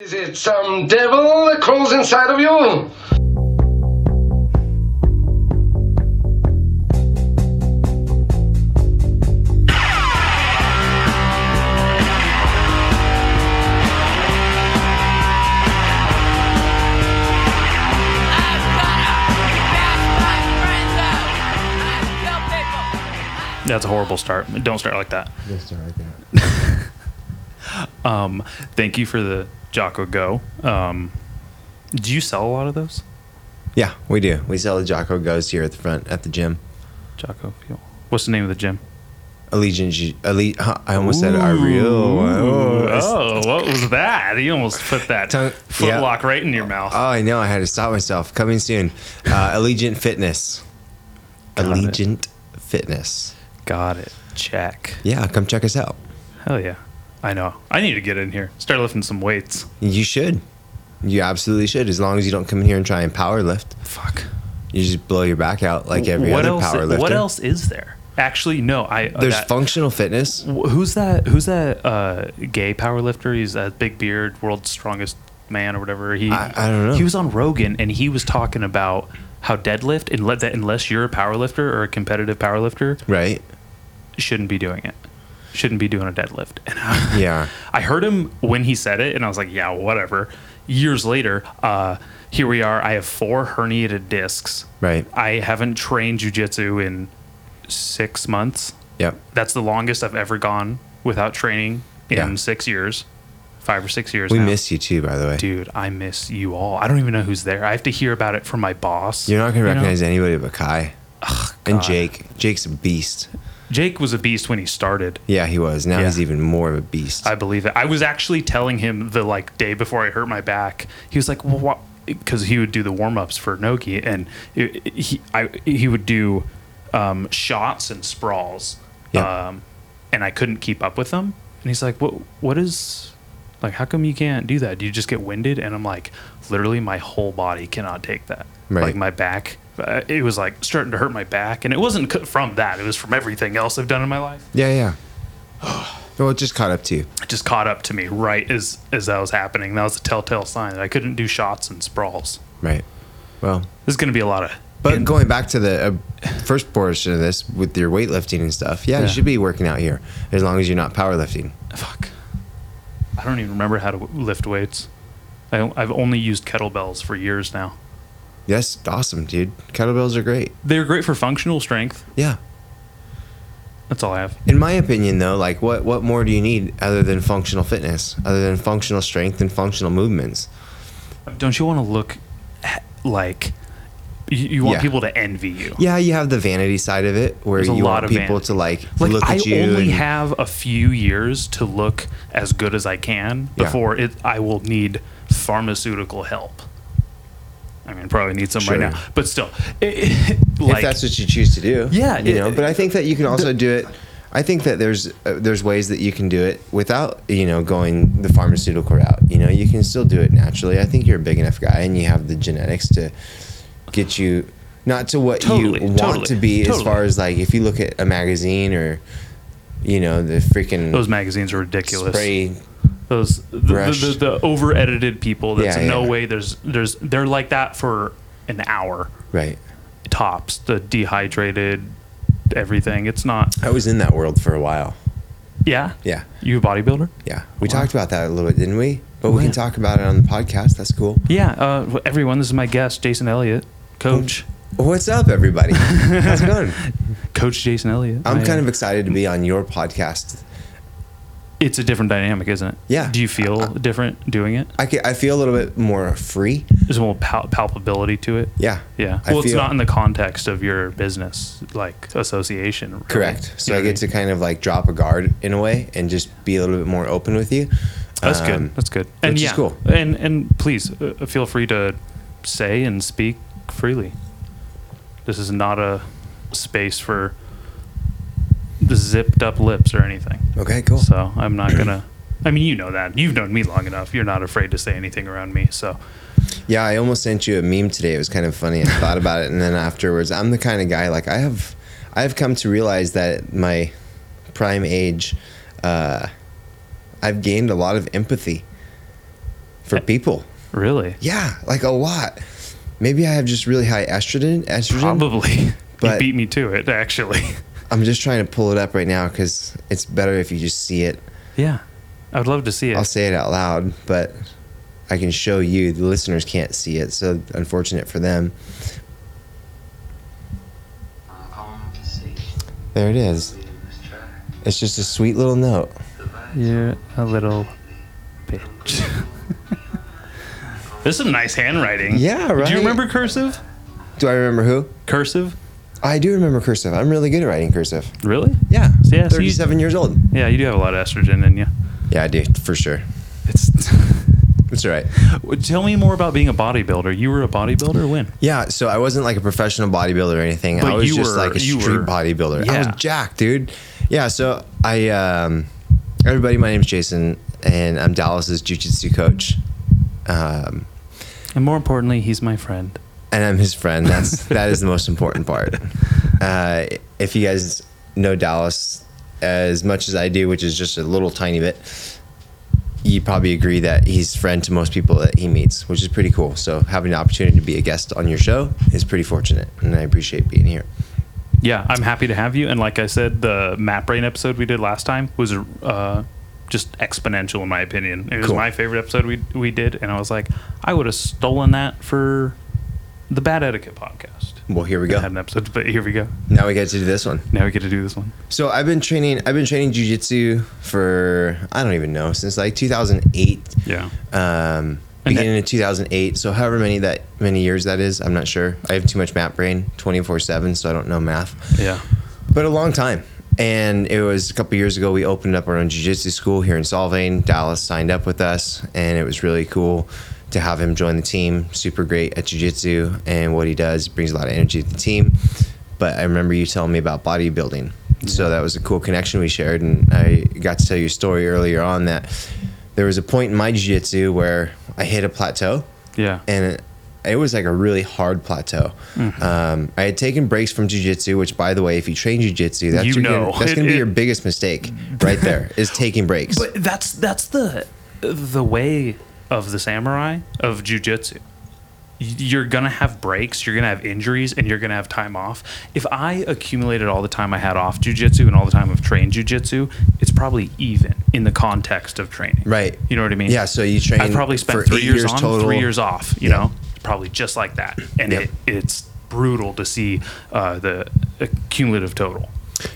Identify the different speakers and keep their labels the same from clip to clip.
Speaker 1: Is it some devil that crawls inside of you?
Speaker 2: That's a horrible start. Don't start like that.
Speaker 3: Just right there.
Speaker 2: Um, thank you for the Jocko Go. Um, do you sell a lot of those?
Speaker 3: Yeah, we do. We sell the Jocko Goes here at the front at the gym.
Speaker 2: Jocko Fuel. What's the name of the gym?
Speaker 3: Allegiant, Elite. I almost said our real. Oh,
Speaker 2: Oh, what was that? You almost put that
Speaker 3: Tongue-
Speaker 2: foot
Speaker 3: yeah.
Speaker 2: right in your mouth.
Speaker 3: oh, I know. I had to stop myself. Coming soon. Uh, Allegiant Fitness.
Speaker 2: Got it.
Speaker 3: Allegiant Fitness.
Speaker 2: Got it. Check.
Speaker 3: Yeah, come check us out.
Speaker 2: Hell yeah. I know. I need to get in here. Start lifting some weights.
Speaker 3: You should. You absolutely should. As long as you don't come in here and try and power lift,
Speaker 2: Fuck.
Speaker 3: you just blow your back out like every
Speaker 2: what
Speaker 3: other
Speaker 2: else?
Speaker 3: power lifter.
Speaker 2: What else is there? Actually, no. I uh,
Speaker 3: There's
Speaker 2: that-
Speaker 3: functional fitness.
Speaker 2: Who's that? Who's that uh, gay power lifter? He's a big beard, world's strongest man or whatever. He
Speaker 3: I- I don't know.
Speaker 2: He was on Rogan and he was talking about how deadlift and let that unless you're a power lifter or a competitive power lifter,
Speaker 3: Right?
Speaker 2: shouldn't be doing it. Shouldn't be doing a deadlift. And I,
Speaker 3: Yeah.
Speaker 2: I heard him when he said it, and I was like, yeah, whatever. Years later, uh, here we are. I have four herniated discs.
Speaker 3: Right.
Speaker 2: I haven't trained jujitsu in six months.
Speaker 3: Yep.
Speaker 2: That's the longest I've ever gone without training in
Speaker 3: Yeah.
Speaker 2: six years, five or six years.
Speaker 3: We
Speaker 2: now.
Speaker 3: miss you too, by the way.
Speaker 2: dude. I miss you all. I don't even know who's there. I have to hear about it from my boss.
Speaker 3: You're not gonna
Speaker 2: you know?
Speaker 3: recognize anybody but Kai and
Speaker 2: God.
Speaker 3: Jake. Jake's a beast.
Speaker 2: Jake was a beast when he started.
Speaker 3: Yeah, he was. Now
Speaker 2: Yeah.
Speaker 3: he's even more of a beast.
Speaker 2: I believe it. I was actually telling him the like day before I hurt my back. He was like, "Well, what?" Because he would do the warm ups for nogi, and it, it- he I, he would do um, shots and sprawls,
Speaker 3: Yeah.
Speaker 2: um, and I couldn't keep up with them. And he's like, "What? What is?" Like, how come you can't do that? Do you just get winded? And I'm like, literally, my whole body cannot take that.
Speaker 3: Right.
Speaker 2: Like my back, uh, it was like starting to hurt my back, and it wasn't c- from that. It was from everything else I've done in my life.
Speaker 3: yeah, yeah. well, it just caught up to you.
Speaker 2: it just caught up to me right as as that was happening. That was a telltale sign that I couldn't do shots and sprawls.
Speaker 3: Right. Well,
Speaker 2: There's going to be a lot of.
Speaker 3: but going back to the uh, first portion of this with your weightlifting and stuff, yeah,
Speaker 2: Yeah.
Speaker 3: you should be working out here as long as you're not powerlifting.
Speaker 2: fuck. I don't even remember how to lift weights. I, I've only used kettlebells for years now.
Speaker 3: Yes, awesome, dude. Kettlebells are great.
Speaker 2: They're great for functional strength.
Speaker 3: Yeah.
Speaker 2: That's all I have.
Speaker 3: In my opinion, though, like what what more do you need other than functional fitness, other than functional strength and functional movements?
Speaker 2: Don't you want to look like you, you want
Speaker 3: Yeah.
Speaker 2: people to envy you?
Speaker 3: Yeah, you have the vanity side of it where
Speaker 2: There's a
Speaker 3: you
Speaker 2: lot
Speaker 3: want
Speaker 2: of
Speaker 3: people
Speaker 2: vanity.
Speaker 3: to like,
Speaker 2: Like
Speaker 3: look
Speaker 2: I
Speaker 3: at you.
Speaker 2: I only
Speaker 3: and-
Speaker 2: have a few years to look as good as I can
Speaker 3: Yeah.
Speaker 2: before it. I will need pharmaceutical help. I mean, probably need some
Speaker 3: Sure.
Speaker 2: right now, but still, it, it- like
Speaker 3: if that's what you choose to do.
Speaker 2: Yeah,
Speaker 3: you
Speaker 2: it-
Speaker 3: know. But I think that you can also do it. I think that there's uh, there's ways that you can do it without you know going the pharmaceutical route. You know, you can still do it naturally. I think you're a big enough guy, and you have the genetics to get you not to what
Speaker 2: Totally,
Speaker 3: you want
Speaker 2: totally,
Speaker 3: to be as far as like if you look at a magazine or you know the freaking
Speaker 2: those magazines are ridiculous.
Speaker 3: spray.
Speaker 2: Those the, the, the, the over edited people. That's
Speaker 3: Yeah,
Speaker 2: no way. There's there's they're like that for an hour
Speaker 3: Right.
Speaker 2: tops. The dehydrated everything. It's not.
Speaker 3: I was in that world for a while.
Speaker 2: Yeah.
Speaker 3: Yeah.
Speaker 2: You a bodybuilder?
Speaker 3: Yeah. We
Speaker 2: Wow.
Speaker 3: talked about that a little bit, didn't we? But we
Speaker 2: When?
Speaker 3: can talk about it on the podcast. That's cool.
Speaker 2: Yeah. Uh, everyone, this is my guest, Jason Elliott, coach.
Speaker 3: What's up, everybody? How's it going?
Speaker 2: Coach Jason Elliott.
Speaker 3: I'm
Speaker 2: I,
Speaker 3: kind of excited to be on your podcast.
Speaker 2: It's a different dynamic, isn't it?
Speaker 3: Yeah.
Speaker 2: Do you feel different doing it?
Speaker 3: I, I feel a little bit more free.
Speaker 2: There's more pal- palpability to it.
Speaker 3: Yeah.
Speaker 2: Yeah.
Speaker 3: I
Speaker 2: Well, it's
Speaker 3: feel-
Speaker 2: not in the context of your business, like association. really.
Speaker 3: Correct. So
Speaker 2: You
Speaker 3: I get to kind of like drop a guard in a way and just be a little bit more open with you.
Speaker 2: That's
Speaker 3: Um,
Speaker 2: good. That's good. And
Speaker 3: which is
Speaker 2: yeah,
Speaker 3: cool.
Speaker 2: And and please uh, feel free to say and speak freely. This is not a space for zipped up lips or anything.
Speaker 3: Okay, cool.
Speaker 2: So I'm not gonna. I mean, you know that. You've known me long enough. You're not afraid to say anything around me. So
Speaker 3: Yeah, I almost sent you a meme today. It was kind of funny. I thought about it, and then afterwards, I'm the kind of guy like I have, I have come to realize that my prime age, uh, I've gained a lot of empathy, for people.
Speaker 2: Really?
Speaker 3: Yeah, like a lot. Maybe I have just really high estrogen. Estrogen.
Speaker 2: Probably.
Speaker 3: But-
Speaker 2: you beat me to it, actually.
Speaker 3: I'm just trying to pull it up right now because it's better if you just see it.
Speaker 2: Yeah. I would love to see it.
Speaker 3: I'll say it out loud, but I can show you. The listeners can't see it, so unfortunate for them. There it is. It's just a sweet little note.
Speaker 2: You're a little bitch. There's some nice handwriting.
Speaker 3: Yeah, right.
Speaker 2: Do you remember cursive?
Speaker 3: Do I remember who?
Speaker 2: Cursive?
Speaker 3: I do remember cursive. I'm really good at writing cursive.
Speaker 2: Really?
Speaker 3: Yeah.
Speaker 2: Yeah, so you-
Speaker 3: 37 years old.
Speaker 2: Yeah, you do have a lot of estrogen in you.
Speaker 3: Yeah, I do for sure.
Speaker 2: It's.
Speaker 3: That's all right.
Speaker 2: Tell me more about being a bodybuilder. You were a bodybuilder when?
Speaker 3: Yeah, so I wasn't like a professional bodybuilder or anything.
Speaker 2: But
Speaker 3: I was
Speaker 2: you
Speaker 3: just
Speaker 2: were-
Speaker 3: like a street
Speaker 2: were-
Speaker 3: bodybuilder. I was Jack, dude. Yeah, so I um everybody, my name's Jason and I'm Dallas's jiu-jitsu coach. Um
Speaker 2: And more importantly, he's my friend.
Speaker 3: And I'm his friend. That's that is the most important part. Uh, if you guys know Dallas as much as I do, which is just a little tiny bit, you probably agree that he's friend to most people that he meets, which is pretty cool. So having the opportunity to be a guest on your show is pretty fortunate, and I appreciate being here.
Speaker 2: Yeah, I'm happy to have you. And like I said, the Math Brain episode we did last time was uh, just exponential in my opinion. It was
Speaker 3: Cool.
Speaker 2: my favorite episode we we did, and I was like, I would have stolen that for the Bad Etiquette podcast.
Speaker 3: Well, here we go.
Speaker 2: I had an episode, but here we go.
Speaker 3: Now we get to do this one.
Speaker 2: Now we get to do this one.
Speaker 3: So I've been training. I've been training jujitsu for I don't even know since like 2008.
Speaker 2: Yeah.
Speaker 3: Um,
Speaker 2: And
Speaker 3: beginning of 2008. So however many that many years that is, I'm not sure. I have too much math brain, 24 seven, so I don't know math.
Speaker 2: Yeah.
Speaker 3: But a long time. And it was a couple years ago. We opened up our own jiu-jitsu school here in Solvang. Dallas signed up with us, and it was really cool to have him join the team. Super great at jiu-jitsu, and what he does brings a lot of energy to the team. But I remember you telling me about bodybuilding, so that was a cool connection we shared. And I got to tell you a story earlier on that there was a point in my jiu-jitsu where I hit a plateau,
Speaker 2: Yeah.
Speaker 3: and it, it was like a really hard plateau.
Speaker 2: Mm-hmm.
Speaker 3: Um, I had taken breaks from jujitsu, which, by the way, if you train jujitsu, that's
Speaker 2: You know.
Speaker 3: that's going to be
Speaker 2: it-
Speaker 3: your biggest mistake right there is taking breaks.
Speaker 2: But that's that's the the way of the samurai of jujitsu. You're gonna have breaks, you're gonna have injuries, and you're gonna have time off. If I accumulated all the time I had off jujitsu and all the time I've trained jujitsu, it's probably even in the context of training.
Speaker 3: right.
Speaker 2: You know what I mean?
Speaker 3: Yeah. So you train.
Speaker 2: I've probably
Speaker 3: for
Speaker 2: spent three
Speaker 3: eight
Speaker 2: years, on,
Speaker 3: total.
Speaker 2: three years off. You
Speaker 3: Yeah.
Speaker 2: know, probably just like that, and
Speaker 3: Yep.
Speaker 2: it, it's brutal to see uh, the cumulative total.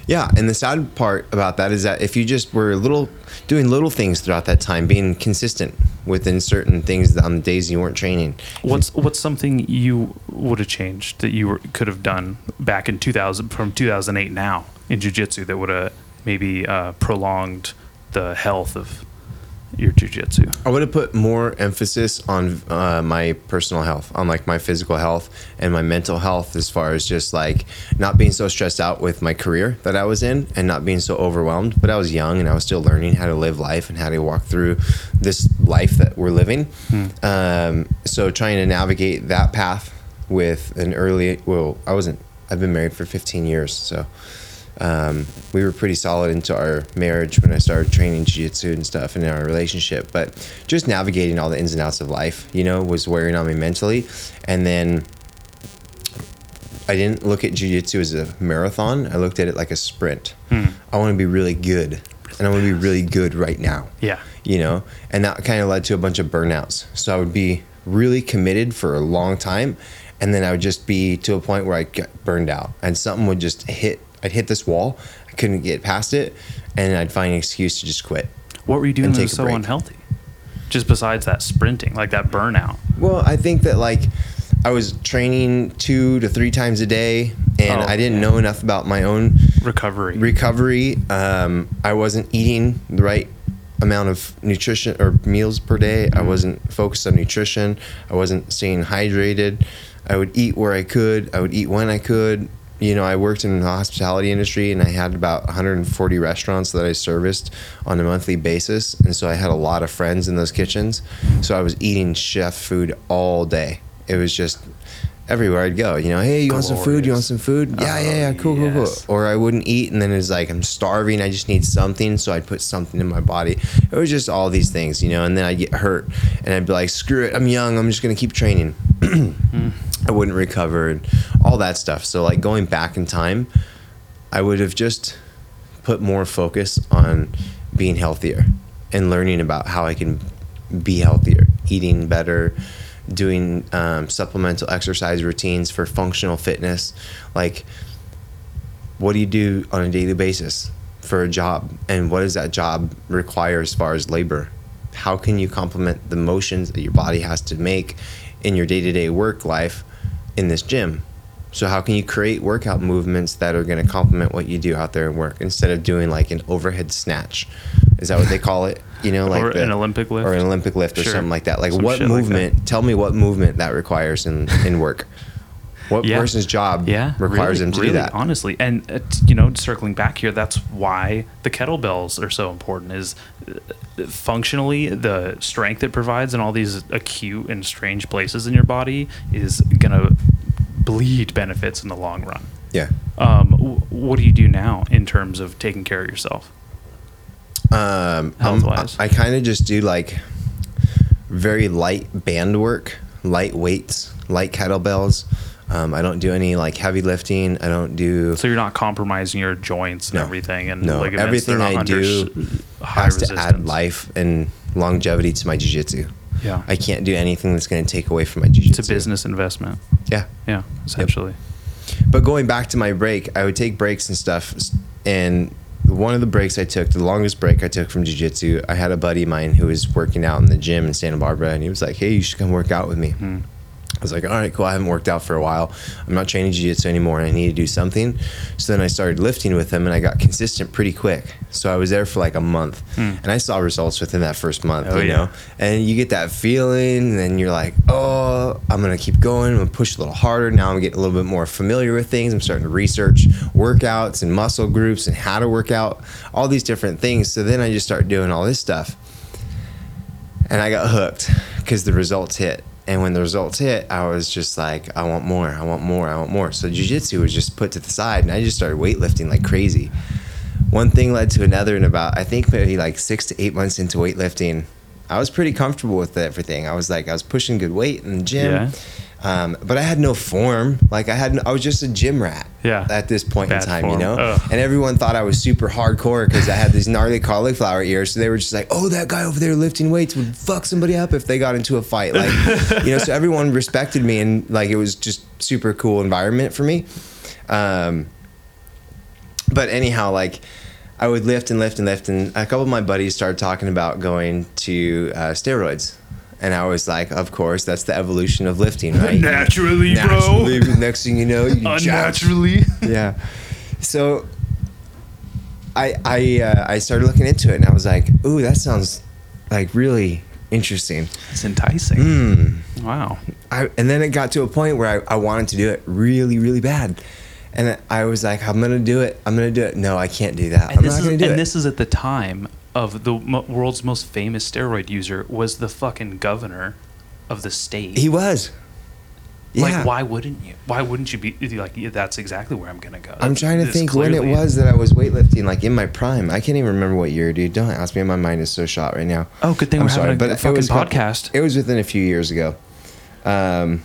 Speaker 3: Yeah, and the sad part about that is that if you just were little doing little things throughout that time, being consistent within certain things on the days you weren't training.
Speaker 2: What's what's something you would have changed that you were, could have done back in 2000 from 2008 now in jiu-jitsu that would have maybe uh, prolonged the health of your jiu-jitsu?
Speaker 3: I would have put more emphasis on uh, my personal health, on like my physical health and my mental health, as far as just like not being so stressed out with my career that I was in and not being so overwhelmed. But I was young and I was still learning how to live life and how to walk through this life that we're living. Um, so trying to navigate that path with an early, well, I wasn't, I've been married for 15 years. So um, we were pretty solid into our marriage when I started training jiu-jitsu and stuff and in our relationship. But just navigating all the ins and outs of life, you know, was wearing on me mentally. And then I didn't look at jiu-jitsu as a marathon. I looked at it like a sprint. I want to be really good. And I want to be really good right now
Speaker 2: Yeah.
Speaker 3: you know and that kind of led to a bunch of burnouts so i would be really committed for a long time and then i would just be to a point where i get burned out and something would just hit i'd hit this wall i couldn't get past it and i'd find an excuse to just quit
Speaker 2: What were you doing that was so
Speaker 3: break.
Speaker 2: unhealthy? Just besides that sprinting, like that burnout.
Speaker 3: well i think that like i was training two to three times a day and
Speaker 2: Oh,
Speaker 3: i didn't
Speaker 2: yeah.
Speaker 3: know enough about my own
Speaker 2: Recovery.
Speaker 3: recovery um, i wasn't eating the right amount of nutrition or meals per day i wasn't focused on nutrition i wasn't staying hydrated i would eat where i could i would eat when i could you know i worked in the hospitality industry and i had about 140 restaurants that i serviced on a monthly basis and so i had a lot of friends in those kitchens so i was eating chef food all day it was just everywhere I'd go. You know, hey, you want some food? You want some food? Yeah, yeah, yeah.
Speaker 2: Oh,
Speaker 3: Cool, cool, cool. Or I wouldn't eat, and then it's like I'm starving. I just need something, so I'd put something in my body. It was just all these things, you know. And then I'd get hurt, and I'd be like, screw it. I'm young. I'm just gonna keep training. Hmm. I wouldn't recover and all that stuff. So like going back in time, I would have just put more focus on being healthier and learning about how I can be healthier, eating better, doing um, supplemental exercise routines for functional fitness. Like, what do you do on a daily basis for a job? And what does that job require as far as labor? How can you complement the motions that your body has to make in your day to day work life in this gym? So, how can you create workout movements that are going to complement what you do out there in work instead of doing like an overhead snatch? Is that what they call it? You know, like
Speaker 2: Or
Speaker 3: the-
Speaker 2: an Olympic lift?
Speaker 3: or an Olympic lift or
Speaker 2: Sure.
Speaker 3: something like that. Like,
Speaker 2: Some
Speaker 3: what
Speaker 2: shit like that.
Speaker 3: movement? tell me what movement that requires in in work. What
Speaker 2: Yeah.
Speaker 3: person's job
Speaker 2: yeah,
Speaker 3: requires
Speaker 2: really,
Speaker 3: them to
Speaker 2: really,
Speaker 3: do that?
Speaker 2: Honestly, and uh, you know, circling back here, that's why the kettlebells are so important. Is uh, functionally the strength it provides in all these acute and strange places in your body is gonna bleed benefits in the long run.
Speaker 3: Yeah.
Speaker 2: Um, wh- what do you do now in terms of taking care of yourself?
Speaker 3: Um,
Speaker 2: Health-wise.
Speaker 3: I, I kind of just do like very light band work, light weights, light kettlebells. Um, I don't do any like heavy lifting. I don't do
Speaker 2: So you're not compromising your joints and
Speaker 3: No.
Speaker 2: everything, and
Speaker 3: no
Speaker 2: ligaments.
Speaker 3: everything I do has
Speaker 2: resistance.
Speaker 3: to add life and longevity to my jujitsu.
Speaker 2: Yeah,
Speaker 3: I can't do anything that's going to take away from my jujitsu.
Speaker 2: it's a business investment.
Speaker 3: Yeah.
Speaker 2: Yeah, essentially.
Speaker 3: But going back to my break, I would take breaks and stuff. And one of the breaks I took, the longest break I took from jujitsu, I had a buddy of mine who was working out in the gym in Santa Barbara, and he was like, "Hey, you should come work out with me." I was like, "All right, cool. I haven't worked out for a while. I'm not training jujitsu anymore, and I need to do something." So then I started lifting with him, and I got consistent pretty quick. So I was there for like a month, hmm. and I saw results within that first month.
Speaker 2: Oh,
Speaker 3: you
Speaker 2: yeah.
Speaker 3: know, and you get that feeling, and then you're like, oh, I'm gonna keep going. I'm gonna push a little harder. Now I'm getting a little bit more familiar with things. I'm starting to research workouts and muscle groups and how to work out, all these different things. So then I just started doing all this stuff, and I got hooked because the results hit. And when the results hit, I was just like, I want more, I want more, I want more. So jujitsu was just put to the side, and I just started weightlifting like crazy. One thing led to another, and about I think maybe like six to eight months into weightlifting, I was pretty comfortable with everything. I was like, I was pushing good weight in the gym,
Speaker 2: Yeah.
Speaker 3: Um, but I had no form. Like I had, no, I was just a gym rat.
Speaker 2: Yeah.
Speaker 3: At this point
Speaker 2: Bad
Speaker 3: in time, you know,
Speaker 2: Ugh.
Speaker 3: and everyone thought I was super hardcore because I had these gnarly cauliflower ears. So they were just like, "Oh, that guy over there lifting weights would fuck somebody up if they got into a fight." Like, you know, so everyone respected me, and like it was just super cool environment for me. Um, but anyhow, like I would lift and lift and lift, and a couple of my buddies started talking about going to uh, steroids. And I was like, of course, that's the evolution of lifting, right?
Speaker 2: Naturally, bro.
Speaker 3: Naturally, Next thing you know, you jab
Speaker 2: Unnaturally.
Speaker 3: yeah. So I I uh, I started looking into it and I was like, ooh, that sounds like really interesting.
Speaker 2: It's enticing.
Speaker 3: Hmm.
Speaker 2: Wow.
Speaker 3: I, and then it got to a point where I, I wanted to do it really, really bad. And I was like, I'm gonna do it. I'm gonna do it. No, I can't do that.
Speaker 2: And
Speaker 3: I'm not
Speaker 2: is
Speaker 3: gonna do
Speaker 2: and
Speaker 3: it.
Speaker 2: this is at the time of the mo- world's most famous steroid user was the fucking governor of the state.
Speaker 3: he was. Yeah.
Speaker 2: Like, why wouldn't you? Why wouldn't you be like? Yeah, that's exactly where I'm gonna go.
Speaker 3: I'm trying to think when it was that I was weightlifting, like in my prime. I can't even remember what year, dude. Don't ask me. My mind is so shot right now.
Speaker 2: Oh, good thing
Speaker 3: I'm
Speaker 2: we're having a
Speaker 3: but
Speaker 2: good
Speaker 3: it
Speaker 2: fucking
Speaker 3: was
Speaker 2: podcast.
Speaker 3: It was within a few years ago. Um,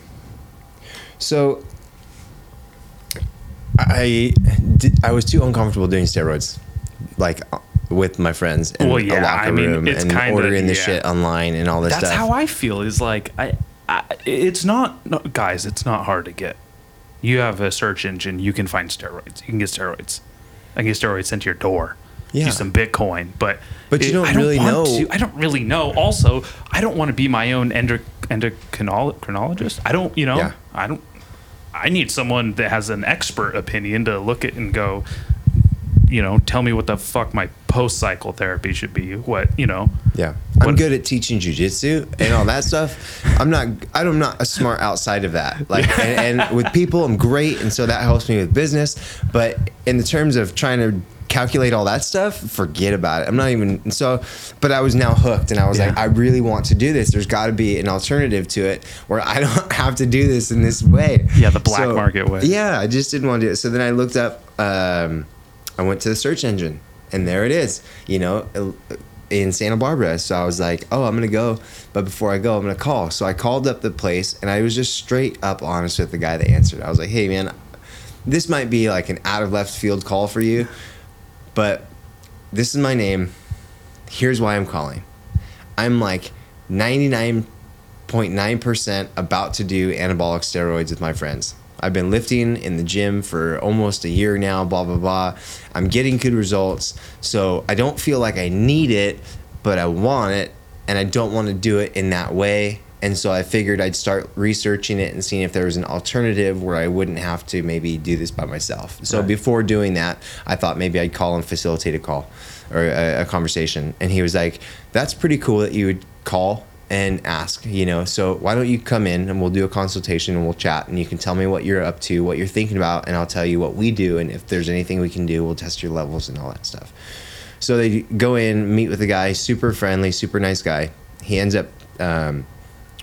Speaker 3: so I did, I was too uncomfortable doing steroids, like with my friends in
Speaker 2: Well,
Speaker 3: a locker
Speaker 2: I mean,
Speaker 3: room and
Speaker 2: kinda-
Speaker 3: ordering the
Speaker 2: yeah.
Speaker 3: shit online and all this stuff.
Speaker 2: That's
Speaker 3: stuff.
Speaker 2: how I feel. Is like I, I, it's not no, guys. It's not hard to get. You have a search engine. You can find steroids. You can get steroids. I can get steroids sent to your door.
Speaker 3: Yeah.
Speaker 2: Use some Bitcoin, but
Speaker 3: But you don't
Speaker 2: I
Speaker 3: really know-
Speaker 2: to- I don't really know. Also, I don't want to be my own endo, endocrinologist. I don't. You know.
Speaker 3: Yeah.
Speaker 2: I don't. I need someone that has an expert opinion to look at and go. You know, tell me what the fuck my post cycle therapy should be. What you know.
Speaker 3: Yeah, I'm
Speaker 2: What-
Speaker 3: good at teaching jujitsu and all that stuff. I'm not. I'm not a smart outside of that. Like, and, and with people, I'm great, and so that helps me with business. But in the terms of trying to calculate all that stuff, forget about it. I'm not even so. But I was now hooked, and I was like, I really want to do this. There's got to be an alternative to it where I don't have to do this in this way.
Speaker 2: Yeah, the black market way.
Speaker 3: Yeah, I just didn't want to do it. So then I looked up. Um, I went to the search engine, and there it is. You know, uh, in Santa Barbara. So I was like, oh, I'm gonna go, but before I go, I'm gonna call. So I called up the place, and I was just straight up honest with the guy that answered. I was like, hey, man, this might be like an out of left field call for you, but this is my name. Here's why I'm calling. I'm like 99.9% about to do anabolic steroids with my friends. I've been lifting in the gym for almost a year now, blah, blah, blah. I'm getting good results. So I don't feel like I need it, but I want it. And I don't want to do it in that way. And so I figured I'd start researching it and seeing if there was an alternative where I wouldn't have to maybe do this by myself. So
Speaker 2: Right.
Speaker 3: before doing that, I thought maybe I'd call and facilitate a call or a, a conversation. And he was like, "That's pretty cool that you would call and ask, you know. So why don't you come in and we'll do a consultation and we'll chat and you can tell me what you're up to, what you're thinking about, and I'll tell you what we do and if there's anything we can do, we'll test your levels and all that stuff." So they go in, meet with the guy, super friendly, super nice guy. He ends up um,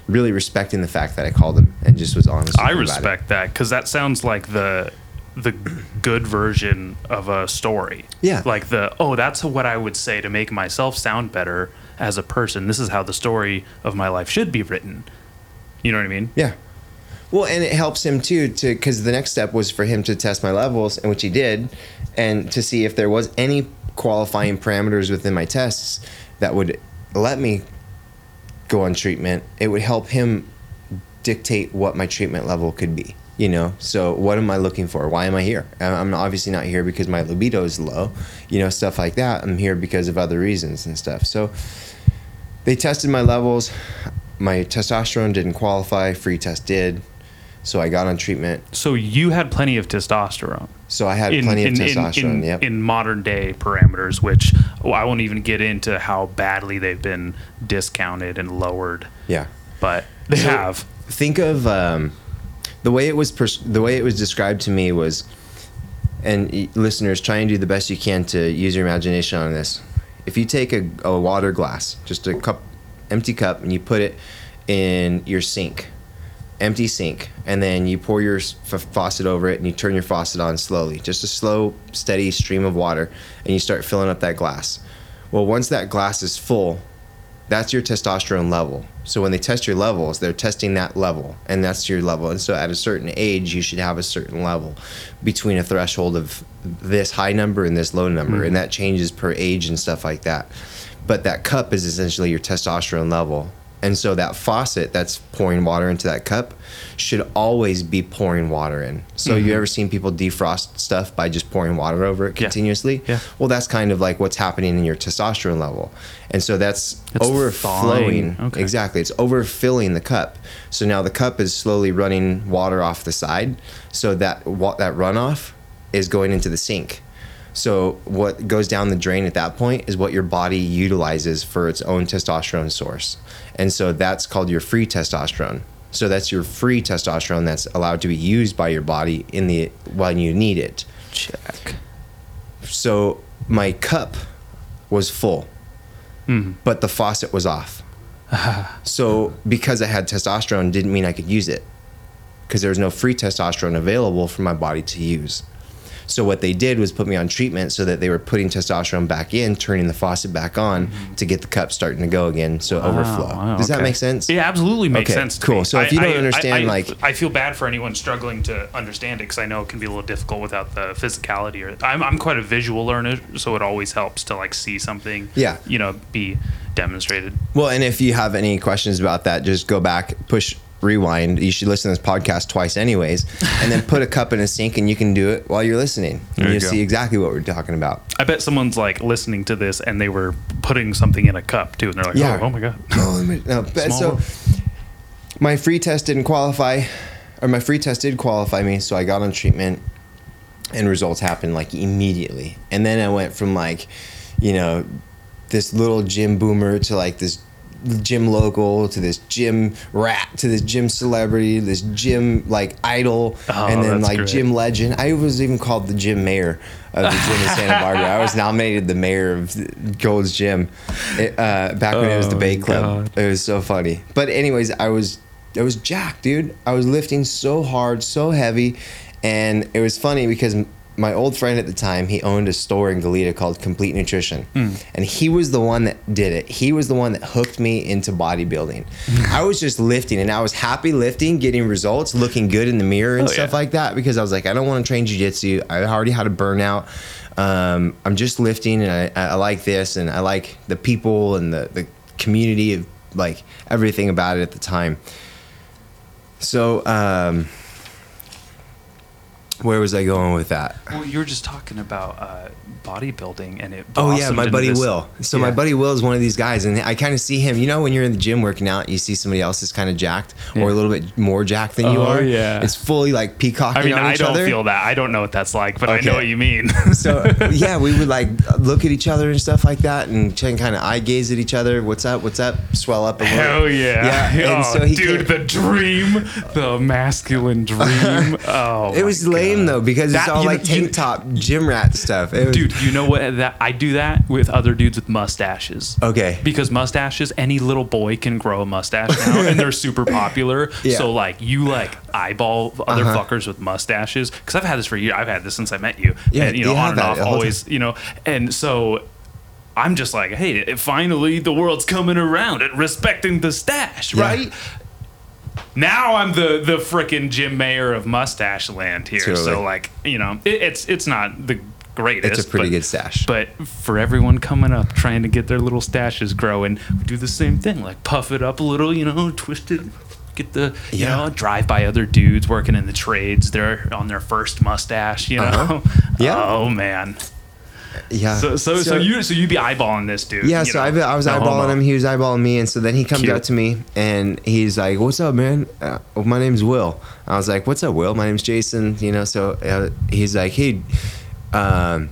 Speaker 3: really respecting the fact that I called him and just was honest.
Speaker 2: I
Speaker 3: him about it.
Speaker 2: respect that because that sounds like the the good version of a story.
Speaker 3: Yeah.
Speaker 2: Like the oh, that's what I would say to make myself sound better as a person. This is how the story of my life should be written. You know what I mean?
Speaker 3: Yeah. Well, and it helps him too to because the next step was for him to test my levels, and which he did, and to see if there was any qualifying parameters within my tests that would let me go on treatment. It would help him dictate what my treatment level could be. You know, so what am I looking for? Why am I here? I'm obviously not here because my libido is low, you know, stuff like that. I'm here because of other reasons and stuff. So they tested my levels. My testosterone didn't qualify. Free test did. So I got on treatment.
Speaker 2: So you had plenty of testosterone.
Speaker 3: So I had plenty of testosterone.
Speaker 2: in,
Speaker 3: yep.
Speaker 2: in modern day parameters, which well, I won't even get into how badly they've been discounted and lowered,
Speaker 3: yeah.
Speaker 2: but they
Speaker 3: So-
Speaker 2: have.
Speaker 3: think of um, the way it was pers- the way it was described to me was and listeners try and do the best you can to use your imagination on this. If you take a, a water glass just a cup empty cup and you put it in your sink empty sink and then you pour your f- faucet over it and you turn your faucet on slowly just a slow steady stream of water and you start filling up that glass. Well once that glass is full that's your testosterone level. So when they test your levels, they're testing that level, and that's your level. And so at a certain age, you should have a certain level between a threshold of this high number and this low number, mm. and that changes per age and stuff like that. But that cup is essentially your testosterone level. And so that faucet that's pouring water into that cup should always be pouring water in. So you mm-hmm. ever seen people defrost stuff by just pouring water over it continuously?
Speaker 2: Yeah.
Speaker 3: Well, that's kind of like what's happening in your testosterone level. And so that's
Speaker 2: It's
Speaker 3: overflowing.
Speaker 2: Okay.
Speaker 3: Exactly. It's overfilling the cup. So now the cup is slowly running water off the side. So that wa- that runoff is going into the sink. So what goes down the drain at that point is what your body utilizes for its own testosterone source. And so that's called your free testosterone. So that's your free testosterone that's allowed to be used by your body in the when you need it.
Speaker 2: Check.
Speaker 3: So my cup was full, mm-hmm. but the faucet was off. so because I had testosterone didn't mean I could use it because there was no free testosterone available for my body to use. So what they did was put me on treatment so that they were putting testosterone back in, turning the faucet back on to get the cup starting to go again, so overflow.
Speaker 2: wow,
Speaker 3: Does that
Speaker 2: okay.
Speaker 3: make sense?
Speaker 2: It absolutely makes
Speaker 3: Okay,
Speaker 2: sense. To
Speaker 3: cool.
Speaker 2: me.
Speaker 3: So if you don't understand,
Speaker 2: I,
Speaker 3: like-
Speaker 2: I feel bad for anyone struggling to understand it because I know it can be a little difficult without the physicality. Or I'm, I'm quite a visual learner, so it always helps to like see something.
Speaker 3: Yeah.
Speaker 2: You know, be demonstrated.
Speaker 3: Well, and if you have any questions about that, just go back, push rewind. You should listen to this podcast twice, anyways, and then put a cup in a sink, and you can do it while you're listening. And
Speaker 2: you
Speaker 3: you'll see exactly what we're talking about.
Speaker 2: I bet someone's like listening to this and they were putting something in a cup too, and they're like,
Speaker 3: Yeah.
Speaker 2: oh, oh my god.
Speaker 3: Oh, no,
Speaker 2: Small
Speaker 3: so my free test didn't qualify, or my free test did qualify me, so I got on treatment, and results happened like immediately. And then I went from like, you know, this little gym boomer to like this gym local to this gym rat to this gym celebrity, this gym like idol,
Speaker 2: Oh,
Speaker 3: and then like
Speaker 2: great.
Speaker 3: gym legend. I was even called the gym mayor of the gym in Santa Barbara. I was nominated the mayor of Gold's Gym it, uh, back when it was the
Speaker 2: Oh,
Speaker 3: Bay Club.
Speaker 2: God.
Speaker 3: It was so funny. But anyways, I was it was jacked, dude. I was lifting so hard, so heavy, and it was funny because my old friend at the time, he owned a store in Goleta called Complete Nutrition,
Speaker 2: Hmm.
Speaker 3: and he was the one that did it. He was the one that hooked me into bodybuilding. I was just lifting, and I was happy lifting, getting results, looking good in the mirror and
Speaker 2: Oh,
Speaker 3: stuff
Speaker 2: yeah.
Speaker 3: like that because I was like, I don't want to train jujitsu. I already had a burnout. Um, I'm just lifting, and I, I like this, and I like the people and the the community of like everything about it at the time. So, um, where was I going with that?
Speaker 2: Well, you were just talking about uh, bodybuilding, and it.
Speaker 3: Oh yeah, my buddy
Speaker 2: this-
Speaker 3: Will. So my buddy Will is one of these guys, and I kind of see him. You know, when you're in the gym working out, you see somebody else is kind of jacked or a little bit more jacked than you
Speaker 2: Oh,
Speaker 3: are.
Speaker 2: yeah.
Speaker 3: it's fully like peacocking
Speaker 2: I mean,
Speaker 3: on
Speaker 2: I
Speaker 3: each
Speaker 2: don't
Speaker 3: other.
Speaker 2: feel that. I don't know what that's like, but I know what you mean.
Speaker 3: so yeah, we would like look at each other and stuff like that, and kind of eye gaze at each other. What's up? What's up? Swell up a little.
Speaker 2: Hell yeah!
Speaker 3: Yeah, and
Speaker 2: oh,
Speaker 3: so he
Speaker 2: dude,
Speaker 3: came-
Speaker 2: the dream, the masculine dream. Oh,
Speaker 3: It was
Speaker 2: my
Speaker 3: lame
Speaker 2: God.
Speaker 3: though because it's all
Speaker 2: you know-
Speaker 3: like tank
Speaker 2: you-
Speaker 3: top gym rat stuff. It was,
Speaker 2: Dude, you know what? That I do that with other dudes with mustaches.
Speaker 3: Okay.
Speaker 2: Because mustaches, any little boy can grow a mustache now, and they're super popular.
Speaker 3: Yeah.
Speaker 2: So like, you like eyeball other
Speaker 3: Uh-huh.
Speaker 2: fuckers with mustaches. Because I've had this for years. I've had this since I met you.
Speaker 3: Yeah,
Speaker 2: and, you know,
Speaker 3: you
Speaker 2: on and off, always. You know, and so. I'm just like, hey, finally the world's coming around and respecting the stash,
Speaker 3: Yeah.
Speaker 2: right? Now I'm the the frickin' gym mayor of mustache land here.
Speaker 3: Totally.
Speaker 2: So like, you know, it, it's it's not the greatest.
Speaker 3: It's a pretty
Speaker 2: but-
Speaker 3: good stash.
Speaker 2: But for everyone coming up trying to get their little stashes growing, we do the same thing. Like puff it up a little, you know, twist it. Get the you
Speaker 3: Yeah.
Speaker 2: know drive by other dudes working in the trades. They're on their first mustache. You know.
Speaker 3: Uh-huh. Yeah.
Speaker 2: Oh man.
Speaker 3: yeah.
Speaker 2: So so so, you so you be eyeballing this dude.
Speaker 3: Yeah, so I, I was
Speaker 2: no
Speaker 3: eyeballing
Speaker 2: homo.
Speaker 3: him. He was eyeballing me, and so then he comes
Speaker 2: Cute.
Speaker 3: up to me and he's like, "What's up, man? Uh, well, my name's Will." I was like, "What's up, Will? My name's Jason." You know, so uh, he's like, "Hey, um,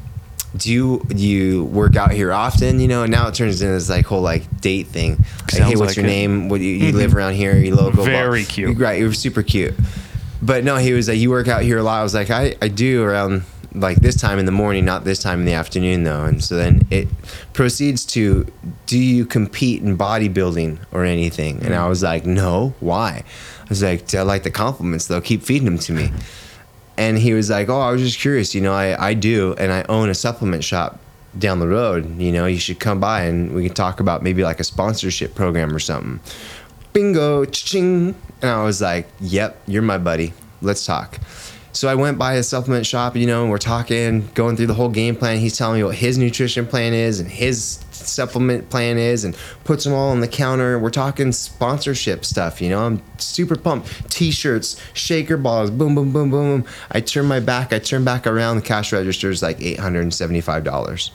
Speaker 3: do you do you work out here often?" You know, and now it turns into this like whole like date thing. Like,
Speaker 2: Sounds
Speaker 3: hey, what's
Speaker 2: like
Speaker 3: your
Speaker 2: it.
Speaker 3: name? What you, you live around here? You local?
Speaker 2: Very
Speaker 3: Blah.
Speaker 2: cute.
Speaker 3: Right, you were super cute. But no, he was like, "You work out here a lot." I was like, "I I do around." Like this time in the morning, not this time in the afternoon, though. And so then it proceeds to, do you compete in bodybuilding or anything? And I was like, no. Why? I was like, I like the compliments though. Keep feeding them to me. And he was like, oh, I was just curious. You know, I I do, and I own a supplement shop down the road. You know, you should come by and we can talk about maybe like a sponsorship program or something. Bingo, ching. And I was like, yep, you're my buddy. Let's talk. So I went by a supplement shop, you know, and we're talking, going through the whole game plan. He's telling me what his nutrition plan is and his supplement plan is and puts them all on the counter. We're talking sponsorship stuff, you know. I'm super pumped. T-shirts, shaker balls, boom, boom, boom, boom. I turn my back, I turn back around, the cash register is like $875.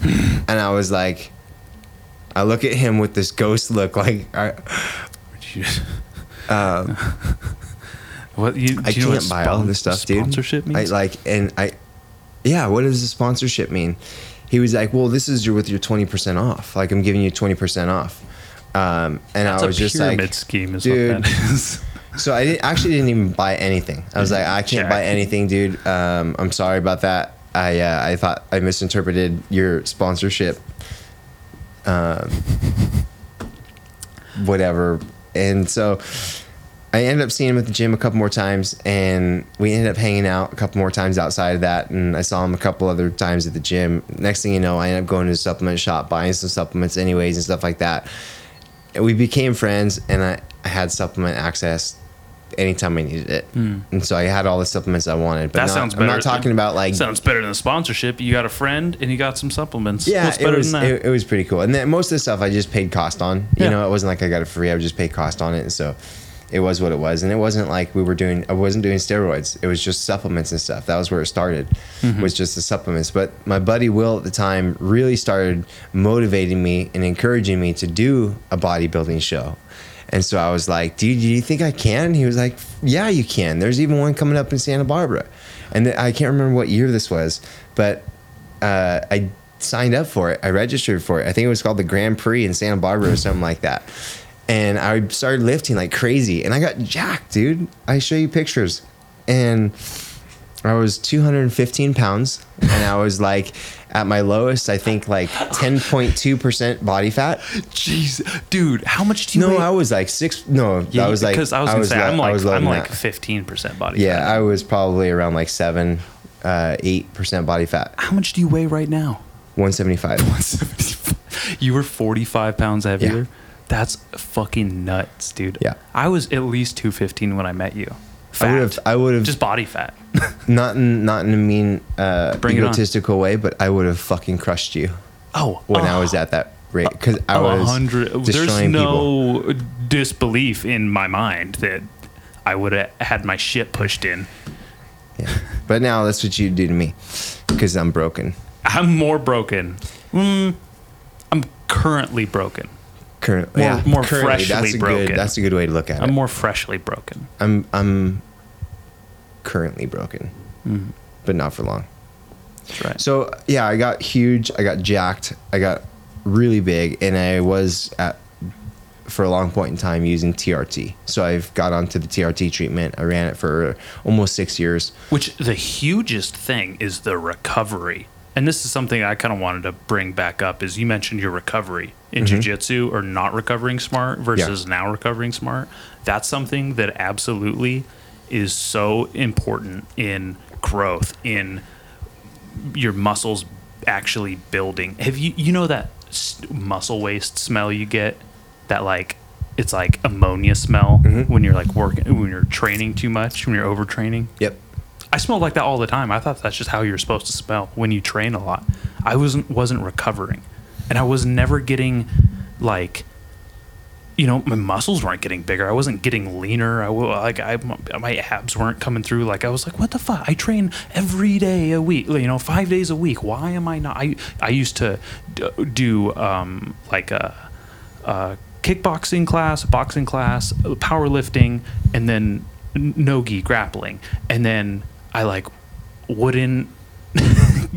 Speaker 3: and I was like, I look at him with this ghost look like, I, um,
Speaker 2: What you?
Speaker 3: I
Speaker 2: do you know what
Speaker 3: can't buy all this stuff, dude.
Speaker 2: Sponsorship
Speaker 3: I like, and I, yeah. What does the sponsorship mean? He was like, "Well, this is your with your twenty percent off. Like, I'm giving you twenty percent off." Um, and
Speaker 2: That's
Speaker 3: I was just like,
Speaker 2: scheme, is
Speaker 3: dude.
Speaker 2: what that is.
Speaker 3: so I didn't, actually didn't even buy anything. I was like, I can't buy anything, dude. Um, I'm sorry about that. I uh, I thought I misinterpreted your sponsorship. Um, whatever, and so I ended up seeing him at the gym a couple more times, and we ended up hanging out a couple more times outside of that. And I saw him a couple other times at the gym. Next thing you know, I ended up going to the supplement shop, buying some supplements, anyways, and stuff like that. And we became friends, and I, I had supplement access anytime I needed it, hmm. and so I had all the supplements I wanted. But.
Speaker 2: That
Speaker 3: not,
Speaker 2: sounds
Speaker 3: I'm
Speaker 2: better.
Speaker 3: not talking about like
Speaker 2: sounds better than a sponsorship. You got a friend and you got some supplements.
Speaker 3: yeah,
Speaker 2: What's
Speaker 3: it
Speaker 2: better
Speaker 3: was
Speaker 2: than that?
Speaker 3: it, it was pretty cool. And then most of the stuff I just paid cost on. You
Speaker 2: Yeah.
Speaker 3: know, it wasn't like I got it free. I would just pay cost on it, and so it was what it was. And it wasn't like we were doing. I wasn't doing steroids. It was just supplements and stuff. That was where it started.
Speaker 2: Mm-hmm.
Speaker 3: Was just the supplements. But my buddy Will at the time really started motivating me and encouraging me to do a bodybuilding show. And so I was like, dude, do you think I can? He was like, yeah, you can. There's even one coming up in Santa Barbara. And I can't remember what year this was, but uh, I signed up for it. I registered for it. I think it was called the Grand Prix in Santa Barbara or something like that. And I started lifting like crazy, and I got jacked, dude. I show you pictures, and I was 215 pounds, and I was like at my lowest, I think like 10.2 percent body fat.
Speaker 2: Jeez, dude, how much do you
Speaker 3: No,
Speaker 2: weigh?
Speaker 3: I was like six. No, I was like
Speaker 2: because I was gonna say
Speaker 3: low-
Speaker 2: I'm
Speaker 3: I
Speaker 2: like
Speaker 3: was
Speaker 2: I'm like 15 percent body. Fat.
Speaker 3: Yeah,
Speaker 2: fat.
Speaker 3: I was probably around like seven, uh, eight percent body fat.
Speaker 2: how much do you weigh right now?
Speaker 3: 175.
Speaker 2: you were 45 pounds heavier.
Speaker 3: Yeah.
Speaker 2: That's fucking nuts, dude.
Speaker 3: Yeah.
Speaker 2: I was at least 215 when I met you.
Speaker 3: I would have. I would have
Speaker 2: just body fat.
Speaker 3: not in not in a mean, uh,
Speaker 2: Bring
Speaker 3: egotistical way, but I would have fucking crushed you
Speaker 2: Oh,
Speaker 3: when I
Speaker 2: oh,
Speaker 3: was at that rate because I was
Speaker 2: 100. There's
Speaker 3: destroying people.
Speaker 2: no disbelief in my mind that I would have had my shit pushed in.
Speaker 3: Yeah. But now that's what you do to me because I'm broken.
Speaker 2: I'm more broken. Mm, I'm currently broken.
Speaker 3: Currently,
Speaker 2: More-
Speaker 3: yeah,
Speaker 2: more
Speaker 3: currently,
Speaker 2: freshly
Speaker 3: that's a
Speaker 2: broken.
Speaker 3: Good, that's a good way to look at it.
Speaker 2: I'm more freshly broken.
Speaker 3: I'm I'm currently broken,
Speaker 2: Mm-hmm.
Speaker 3: but not for long.
Speaker 2: That's right.
Speaker 3: So yeah, I got huge. I got jacked. I got really big, and I was at for a long point in time using TRT. So I've got onto the TRT treatment. I ran it for almost six years.
Speaker 2: Which the hugest thing is the recovery. And this is something I kind of wanted to bring back up is you mentioned your recovery in mm-hmm. jiu-jitsu or not recovering smart versus now recovering smart. That's something that absolutely is so important in growth in your muscles actually building. Have you you know that muscle waste smell you get? That like it's like ammonia smell mm-hmm. when you're like working when you're training too much, when you're overtraining.
Speaker 3: Yep.
Speaker 2: I smelled like that all the time. I thought that's just how you're supposed to smell when you train a lot. I wasn't wasn't recovering, and I was never getting like, you know, my muscles weren't getting bigger. I wasn't getting leaner. I like I my abs weren't coming through. Like I was like, what the fuck? I train every day a week. You know, five days a week. Why am I not? I I used to do um like a. a kickboxing class, boxing class, powerlifting, and then nogi grappling, and then I like wouldn't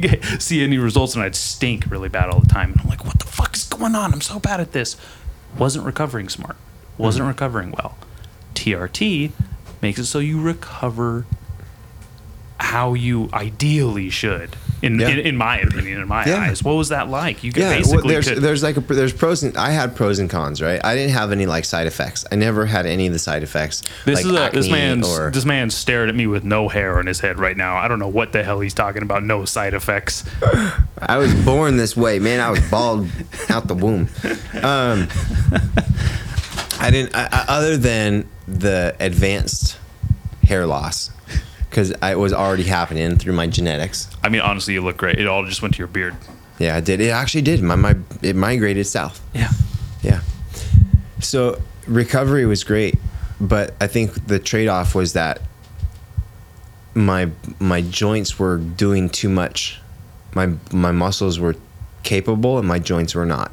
Speaker 2: see any results, and I'd stink really bad all the time. And I'm like, what the fuck is going on? I'm so bad at this. Wasn't recovering smart. Wasn't
Speaker 3: Mm-hmm.
Speaker 2: recovering well. TRT makes it so you recover how you ideally should. In,
Speaker 3: Yeah.
Speaker 2: in, in my opinion, in my
Speaker 3: Yeah.
Speaker 2: eyes, what was that like? You could
Speaker 3: Yeah, well,
Speaker 2: basically
Speaker 3: there's
Speaker 2: could,
Speaker 3: there's like a, there's pros and I had pros and cons, right? I didn't have any like side effects. I never had any of the side effects.
Speaker 2: This
Speaker 3: like
Speaker 2: is a, this man's
Speaker 3: or
Speaker 2: this man's staring at me with no hair on his head right now. I don't know what the hell he's talking about. No side effects.
Speaker 3: I was born this way, man. I was bald out the womb. Um, I didn't, I, I, other than the advanced hair loss, because it was already happening through my genetics.
Speaker 2: I mean, honestly, you look great. It all just went to your beard.
Speaker 3: Yeah, it did. It actually did. My, my it migrated south.
Speaker 2: Yeah.
Speaker 3: Yeah. So recovery was great, but I think the trade off was that my my joints were doing too much. My my muscles were capable and my joints were not.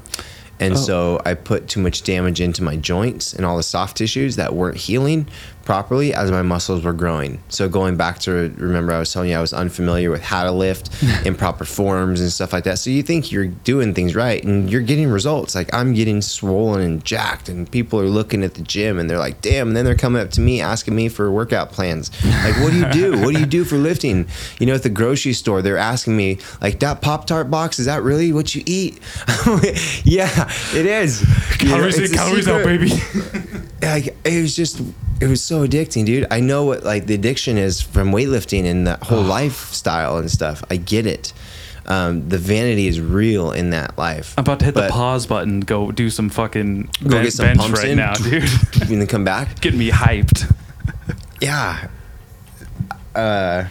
Speaker 3: And oh. so I put too much damage into my joints and all the soft tissues that weren't healing properly as my muscles were growing. So going back to remember I was telling you I was unfamiliar with how to lift in proper forms and stuff like that. So you think you're doing things right and you're getting results. Like I'm getting swollen and jacked and people are looking at the gym and they're like, "Damn." And then they're coming up to me asking me for workout plans. Like, "What do you do? What do you do for lifting?" You know, at the grocery store, they're asking me like, "That Pop-Tart box, is that really what you eat?" yeah, it is.
Speaker 2: Calories in, calories out, baby.
Speaker 3: like it was just it was so addicting dude i know what like the addiction is from weightlifting and that whole lifestyle and stuff i get it um, the vanity is real in that life
Speaker 2: I'm about to hit
Speaker 3: But
Speaker 2: the pause button. Go do some fucking
Speaker 3: go
Speaker 2: ben-
Speaker 3: get some
Speaker 2: bench
Speaker 3: pumps
Speaker 2: right
Speaker 3: in
Speaker 2: now, dude.
Speaker 3: and then come back
Speaker 2: Get me hyped.
Speaker 3: yeah uh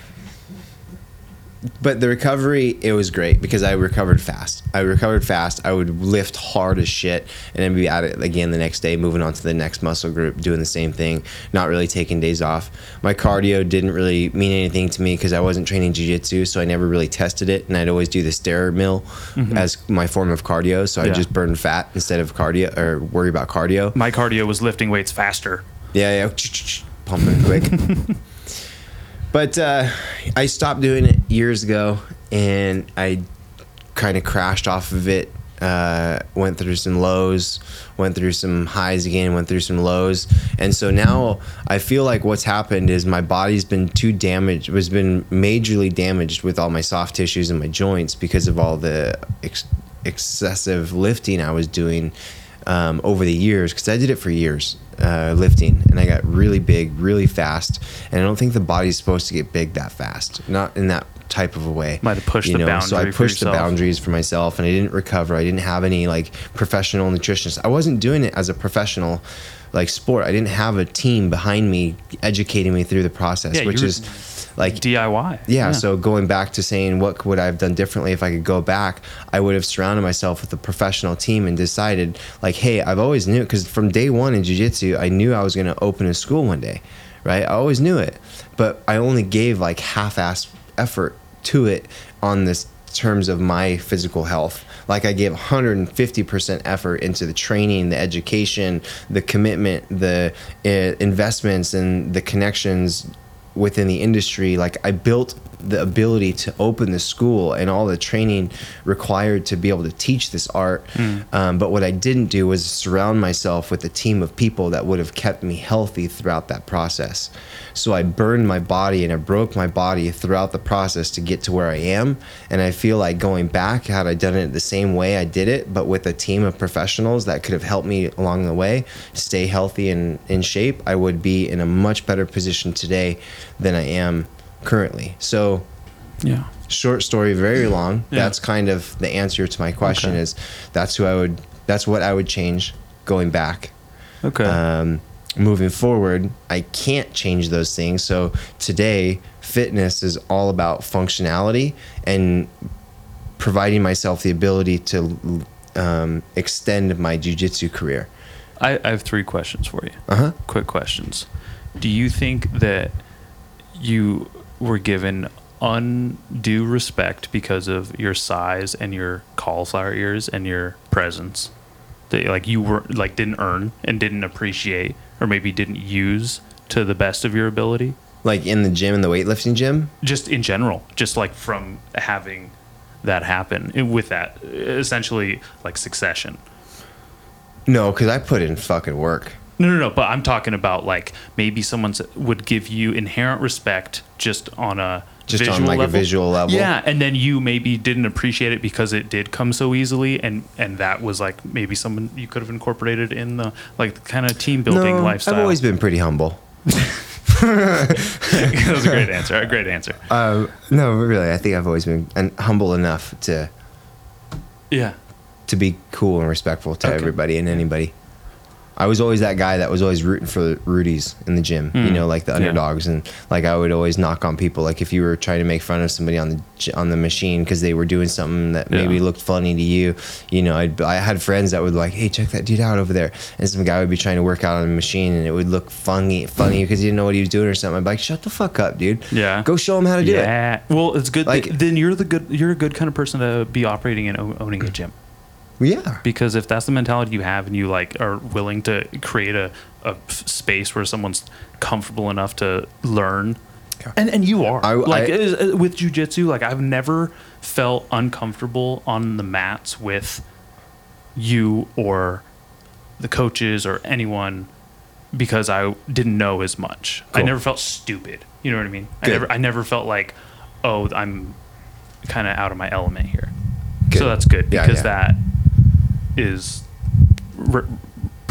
Speaker 3: but the recovery it was great because i recovered fast i recovered fast i would lift hard as shit and then be at it again the next day moving on to the next muscle group doing the same thing not really taking days off my cardio didn't really mean anything to me because i wasn't training jiu-jitsu so i never really tested it and i'd always do the stair mill mm-hmm. as my form of cardio so i
Speaker 2: Yeah.
Speaker 3: just burned fat instead of cardio or worry about cardio
Speaker 2: My cardio was lifting weights faster.
Speaker 3: yeah, yeah, pumping quick. but uh, I stopped doing it years ago, and I kind of crashed off of it. Uh, went through some lows, went through some highs again, went through some lows, and so now I feel like what's happened is my body's been too damaged, was been majorly damaged with all my soft tissues and my joints because of all the ex- excessive lifting I was doing um, over the years because I did it for years uh, lifting and I got really big really fast and I don't think the body's supposed to get big that fast not in that type of a way
Speaker 2: Might have pushed
Speaker 3: you
Speaker 2: the
Speaker 3: know? so I pushed the boundaries for myself and I didn't recover. I didn't have any like professional nutritionists. I wasn't doing it as a professional like sport. I didn't have a team behind me educating me through the process
Speaker 2: Yeah,
Speaker 3: which is like
Speaker 2: DIY.
Speaker 3: yeah, so going back to saying what would I have done differently if I could go back, I would have surrounded myself with a professional team and decided like, hey, I've always knew because from day one in jiu-jitsu, I knew I was going to open a school one day, right? I always knew it, but I only gave like half-ass effort to it on this terms of my physical health. Like I gave 150% effort into the training, the education, the commitment, the uh, investments, and the connections within the industry like i built the ability to open the school and all the training required to be able to teach this art. Um, but what i didn't do was surround myself with a team of people that would have kept me healthy throughout that process. So i burned my body and i broke my body throughout the process to get to where i am. And i feel like going back had i done it the same way i did it but with a team of professionals that could have helped me along the way stay healthy and in shape i would be in a much better position today than I am currently. So,
Speaker 2: Yeah.
Speaker 3: short story, very long.
Speaker 2: Yeah.
Speaker 3: That's kind of the answer to my question.
Speaker 2: Okay.
Speaker 3: Is that's who I would. That's what I would change going back.
Speaker 2: Okay.
Speaker 3: Um, moving forward, I can't change those things. So today, fitness is all about functionality and providing myself the ability to um, extend my jujitsu career.
Speaker 2: I, I have three questions for you.
Speaker 3: Uh huh.
Speaker 2: Quick questions. Do you think that you were given undue respect because of your size and your cauliflower ears and your presence? That like you were like didn't earn and didn't appreciate or maybe didn't use to the best of your ability?
Speaker 3: Like in the gym, in the weightlifting gym.
Speaker 2: Just in general, just like from having that happen eh, with that essentially like succession.
Speaker 3: No, because I put in fucking work.
Speaker 2: No, no, no. But I'm talking about like maybe someone would give you inherent respect just on a
Speaker 3: Just on, like, a visual level?
Speaker 2: Yeah, and then you maybe didn't appreciate it because it did come so easily, and and that was like maybe someone you could have incorporated in the like the kind of team building
Speaker 3: no,
Speaker 2: lifestyle.
Speaker 3: I've always been pretty humble.
Speaker 2: that was a great answer. A great answer.
Speaker 3: Um, no, really, I think I've always been and humble enough to
Speaker 2: Yeah.
Speaker 3: to be cool and respectful to
Speaker 2: Okay.
Speaker 3: everybody and anybody. I was always that guy that was always rooting for the Rudies in the gym, you know, like the
Speaker 2: Hmm. Yeah.
Speaker 3: underdogs, and like I would always knock on people. Like if you were trying to make fun of somebody on the on the machine because they were doing something that maybe looked funny to you, you know, I'd, I had friends that would like, hey, check that dude out over there, and some guy would be trying to work out on the machine, and it would look funny, funny because he didn't know what he was doing or something. I'd be like, shut the fuck up, dude.
Speaker 2: Yeah.
Speaker 3: go show him how to do it.
Speaker 2: yeah. Well, it's good.
Speaker 3: Like-
Speaker 2: then you're the good. You're a good kind of person to be operating and owning a gym.
Speaker 3: Yeah.
Speaker 2: because if that's the mentality you have and you like are willing to create a, a space where someone's comfortable enough to learn and and you are.
Speaker 3: I-
Speaker 2: like
Speaker 3: I-
Speaker 2: is- uh, with jujitsu like i've never felt uncomfortable on the mats with you or the coaches or anyone because i didn't know as much. I never felt stupid. You know what i mean? I never i never felt like oh i'm kind of out of my element here.
Speaker 3: Good.
Speaker 2: so that's good
Speaker 3: Yeah,
Speaker 2: because
Speaker 3: yeah.
Speaker 2: that is re-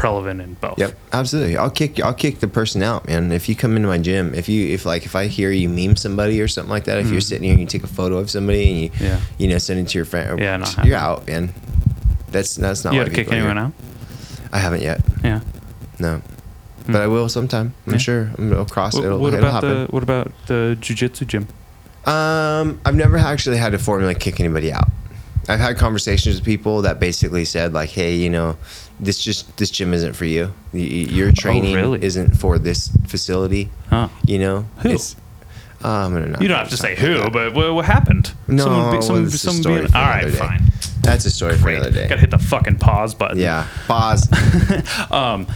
Speaker 2: relevant in both.
Speaker 3: Yep, absolutely. I'll kick I'll kick the person out, man. If you come into my gym, if you if like if I hear you meme somebody or something like that, if you're sitting here and you take a photo of somebody and you.
Speaker 2: Yeah.
Speaker 3: you know send it to your friend,
Speaker 2: Yeah, not
Speaker 3: you're
Speaker 2: happening.
Speaker 3: out, man. That's that's not
Speaker 2: You to kick anyone
Speaker 3: here.
Speaker 2: out?
Speaker 3: I haven't yet.
Speaker 2: Yeah.
Speaker 3: No, but I will sometime. I'm
Speaker 2: Yeah.
Speaker 3: sure it'll cross.
Speaker 2: What,
Speaker 3: it'll,
Speaker 2: what
Speaker 3: it'll
Speaker 2: about
Speaker 3: happen.
Speaker 2: the what about the jujitsu gym?
Speaker 3: Um, I've never actually had to formally kick anybody out. I've had conversations with people that basically said like, "Hey, you know, this just this gym isn't for you. Your training
Speaker 2: Oh, really?
Speaker 3: isn't for this facility.
Speaker 2: Huh.
Speaker 3: You know,
Speaker 2: Who?
Speaker 3: it's. Uh, I'm
Speaker 2: You don't have to say who, but what, what happened?
Speaker 3: No,
Speaker 2: someone,
Speaker 3: well,
Speaker 2: someone,
Speaker 3: a
Speaker 2: someone
Speaker 3: story
Speaker 2: being, all right,
Speaker 3: day.
Speaker 2: fine.
Speaker 3: that's a story for another day.
Speaker 2: Gotta hit the fucking pause button.
Speaker 3: Yeah, pause.
Speaker 2: Um,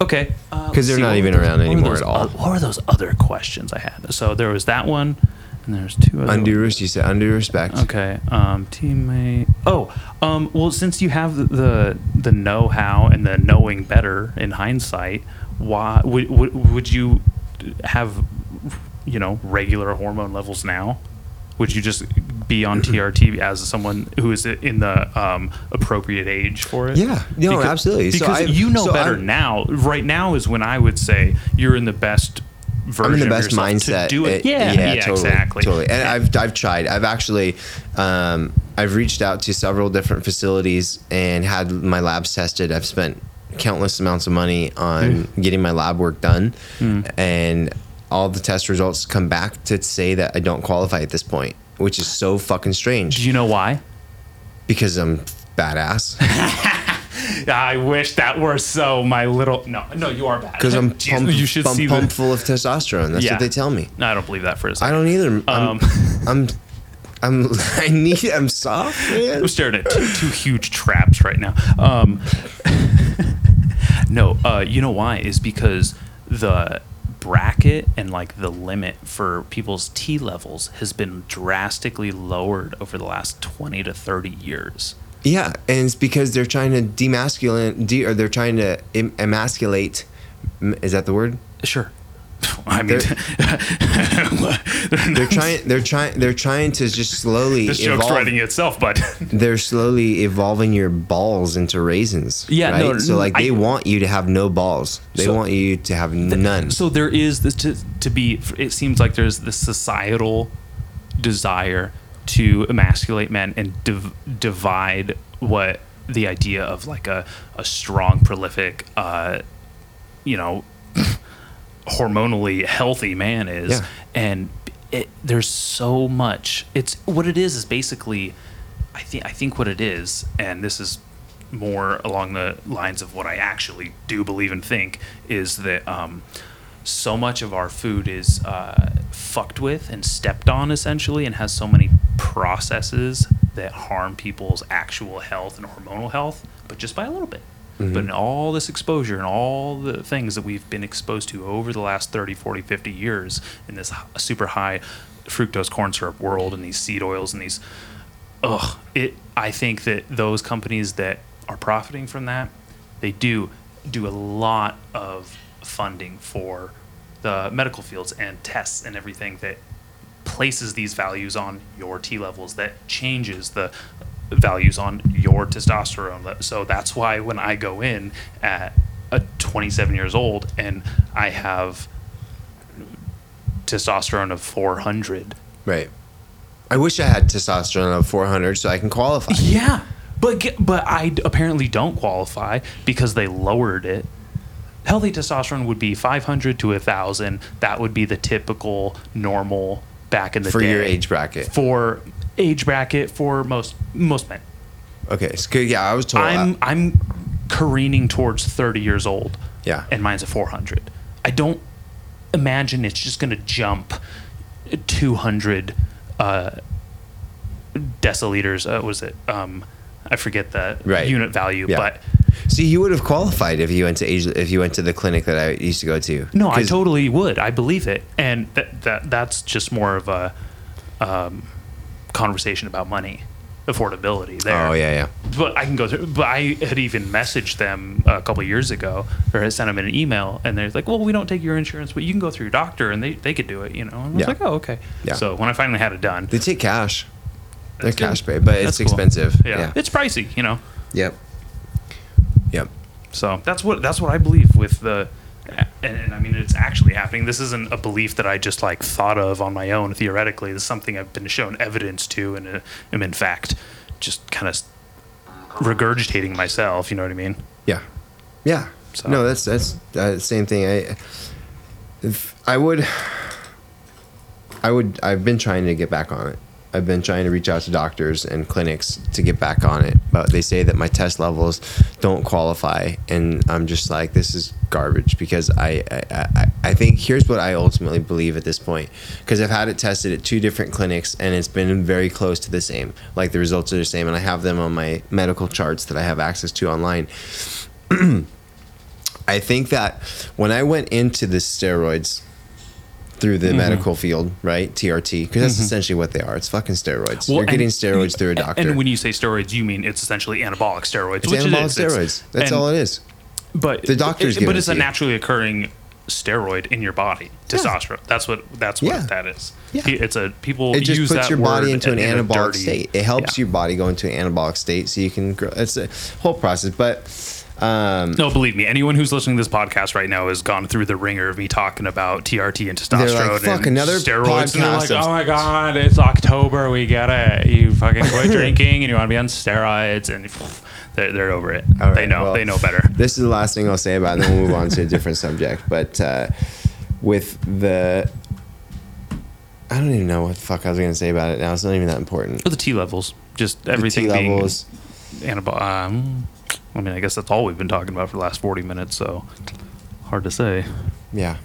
Speaker 2: okay. Uh,
Speaker 3: 'Cause they're not even around anymore
Speaker 2: those
Speaker 3: at all.
Speaker 2: oth- what were those other questions I had? So there was that one. And there's two other
Speaker 3: Undue, res- you said undue respect.
Speaker 2: Okay. Um, teammate. Oh, um, well, since you have the, the the know-how and the knowing better in hindsight, why would would, would you have you know regular hormone levels now? Would you just be on TRT as someone who is in the um, appropriate age for it?
Speaker 3: Yeah. No, absolutely. So
Speaker 2: Because
Speaker 3: I've-
Speaker 2: you know
Speaker 3: so
Speaker 2: better
Speaker 3: I've-
Speaker 2: now. Right now is when I would say you're in the best version.
Speaker 3: I'm in the best mindset.
Speaker 2: to do it.
Speaker 3: Uh,
Speaker 2: yeah, yeah,
Speaker 3: totally,
Speaker 2: exactly.
Speaker 3: Totally. And I've I've tried. I've actually um, I've reached out to several different facilities and had my labs tested. I've spent countless amounts of money on
Speaker 2: Hmm.
Speaker 3: getting my lab work done, and all the test results come back to say that I don't qualify at this point, which is so fucking strange
Speaker 2: Do you know why?
Speaker 3: because I'm badass.
Speaker 2: I wish that were so. My little no, no, you are bad.
Speaker 3: Because I'm pumped,
Speaker 2: you should
Speaker 3: I'm
Speaker 2: see
Speaker 3: pumped
Speaker 2: the.
Speaker 3: full of testosterone. That's
Speaker 2: Yeah.
Speaker 3: what they tell me.
Speaker 2: No, I don't believe that for a second.
Speaker 3: I don't either. I'm,
Speaker 2: Um,
Speaker 3: I'm, I'm, I need. I'm soft, man.
Speaker 2: I'm staring at two, two huge traps right now. Um, no, uh, you know why? Is because the bracket and like the limit for people's T levels has been drastically lowered over the last 20 to 30 years.
Speaker 3: Yeah, and it's because they're trying to demasculate, de, or they're trying to em- emasculate. Is that the word?
Speaker 2: Sure. I mean,
Speaker 3: They're trying. They're trying. They're trying to just slowly.
Speaker 2: this joke's
Speaker 3: evolve.
Speaker 2: writing itself, but
Speaker 3: They're slowly evolving your balls into raisins.
Speaker 2: Yeah,
Speaker 3: right?
Speaker 2: no,
Speaker 3: So like they
Speaker 2: I-
Speaker 3: want you to have no balls. They
Speaker 2: So-
Speaker 3: want you to have none.
Speaker 2: So there is this to, to be. It seems like there's this societal desire to emasculate men and div- divide what the idea of like a, a strong, prolific, uh, you know, hormonally healthy man is,
Speaker 3: Yeah.
Speaker 2: and it, there's so much. It's what it is is basically, I think I think what it is, and this is more along the lines of what I actually do believe and think is that um, so much of our food is uh, fucked with and stepped on essentially, and has so many processes that harm people's actual health and hormonal health, but just by a little bit. Mm-hmm. But in all this exposure and all the things that we've been exposed to over the last 30, 40, 50 years in this super high fructose corn syrup world and these seed oils and these ugh, it. I think that those companies that are profiting from that, they do do a lot of funding for the medical fields and tests and everything that places these values on your T levels that changes the values on your testosterone. So that's why when I go in at a 27 years old and I have testosterone of 400
Speaker 3: right. I wish I had testosterone of 400 so I can qualify.
Speaker 2: Yeah, but but I apparently don't qualify because they lowered it. Healthy testosterone would be 500 to 1,000. That would be the typical normal back in the
Speaker 3: For
Speaker 2: day
Speaker 3: your age bracket.
Speaker 2: For age bracket for most most men.
Speaker 3: Okay. So yeah, I was told.
Speaker 2: I'm I'm careening towards 30 years old.
Speaker 3: Yeah.
Speaker 2: And mine's a 400. I don't imagine it's just going to jump 200 uh, deciliters. Uh, was it? Um, I forget the
Speaker 3: Right.
Speaker 2: unit value,
Speaker 3: Yeah.
Speaker 2: but
Speaker 3: See, you would have qualified if you went to if you went to the clinic that I used to go to.
Speaker 2: no, I totally would. I believe it, and that that that's just more of a um, conversation about money, affordability. There.
Speaker 3: Oh yeah, yeah.
Speaker 2: but I can go through. But I had even messaged them a couple years ago, or had sent them an email, and they're like, "Well, we don't take your insurance, but you can go through your doctor, and they, they could do it." You know, and I was
Speaker 3: Yeah.
Speaker 2: like, "Oh, okay."
Speaker 3: Yeah.
Speaker 2: So when I finally had it done,
Speaker 3: They take cash. They're
Speaker 2: good.
Speaker 3: cash pay, but it's
Speaker 2: cool.
Speaker 3: expensive.
Speaker 2: yeah,
Speaker 3: Yeah.
Speaker 2: it's pricey, you know.
Speaker 3: Yep. Yep.
Speaker 2: So that's what that's what I believe with the. And, and I mean, it's actually happening. This isn't a belief that I just like thought of on my own theoretically. This is something I've been shown evidence to, and uh, am in fact just kind of regurgitating myself. You know what I mean?
Speaker 3: Yeah. Yeah.
Speaker 2: So-
Speaker 3: No, that's that's uh, same thing. I if I would I would I've been trying to get back on it. I've been trying to reach out to doctors and clinics to get back on it, but they say that my test levels don't qualify, and I'm just like, this is garbage because I I, I, I think here's what I ultimately believe at this point because I've had it tested at two different clinics and it's been very close to the same. Like the results are the same, and I have them on my medical charts that I have access to online. I think that when I went into the steroids through
Speaker 2: Mm-hmm.
Speaker 3: the medical field, right? TRT, because that's essentially what they are. It's fucking steroids. You're
Speaker 2: and-
Speaker 3: getting steroids through a doctor.
Speaker 2: And when you say steroids, you mean it's essentially anabolic steroids.
Speaker 3: it's
Speaker 2: which it
Speaker 3: anabolic.
Speaker 2: It's-
Speaker 3: steroids. That's
Speaker 2: and-
Speaker 3: all it is.
Speaker 2: But
Speaker 3: The doctors
Speaker 2: it- but it's
Speaker 3: to
Speaker 2: a naturally occurring steroid in your body, testosterone. That's what that's what
Speaker 3: Yeah.
Speaker 2: that is.
Speaker 3: Yeah.
Speaker 2: It's a people
Speaker 3: It just puts your body into an
Speaker 2: in
Speaker 3: anabolic state. It helps
Speaker 2: Yeah.
Speaker 3: your body go into an anabolic state so you can grow. It's a whole process. But um,
Speaker 2: No, believe me, anyone who's listening to this podcast right now has gone through the ringer of me talking about TRT and testosterone
Speaker 3: They're like, "Fuck,
Speaker 2: and
Speaker 3: another
Speaker 2: steroids. And they're like, oh my god, it's October, we get it. You fucking quit drinking and you want to be on steroids, and they're, they're over it.
Speaker 3: All
Speaker 2: they know,
Speaker 3: well,
Speaker 2: they know better.
Speaker 3: This is the last thing I'll say about it, and then we'll move on to a different subject. But uh, with the. I don't even know what the fuck I was going to say about it now. It's not even that important.
Speaker 2: For the T levels, just
Speaker 3: The
Speaker 2: everything
Speaker 3: T
Speaker 2: being
Speaker 3: levels.
Speaker 2: anabolic. Um, I mean, I guess that's all we've been talking about for the last forty minutes. So hard to say.
Speaker 3: Yeah.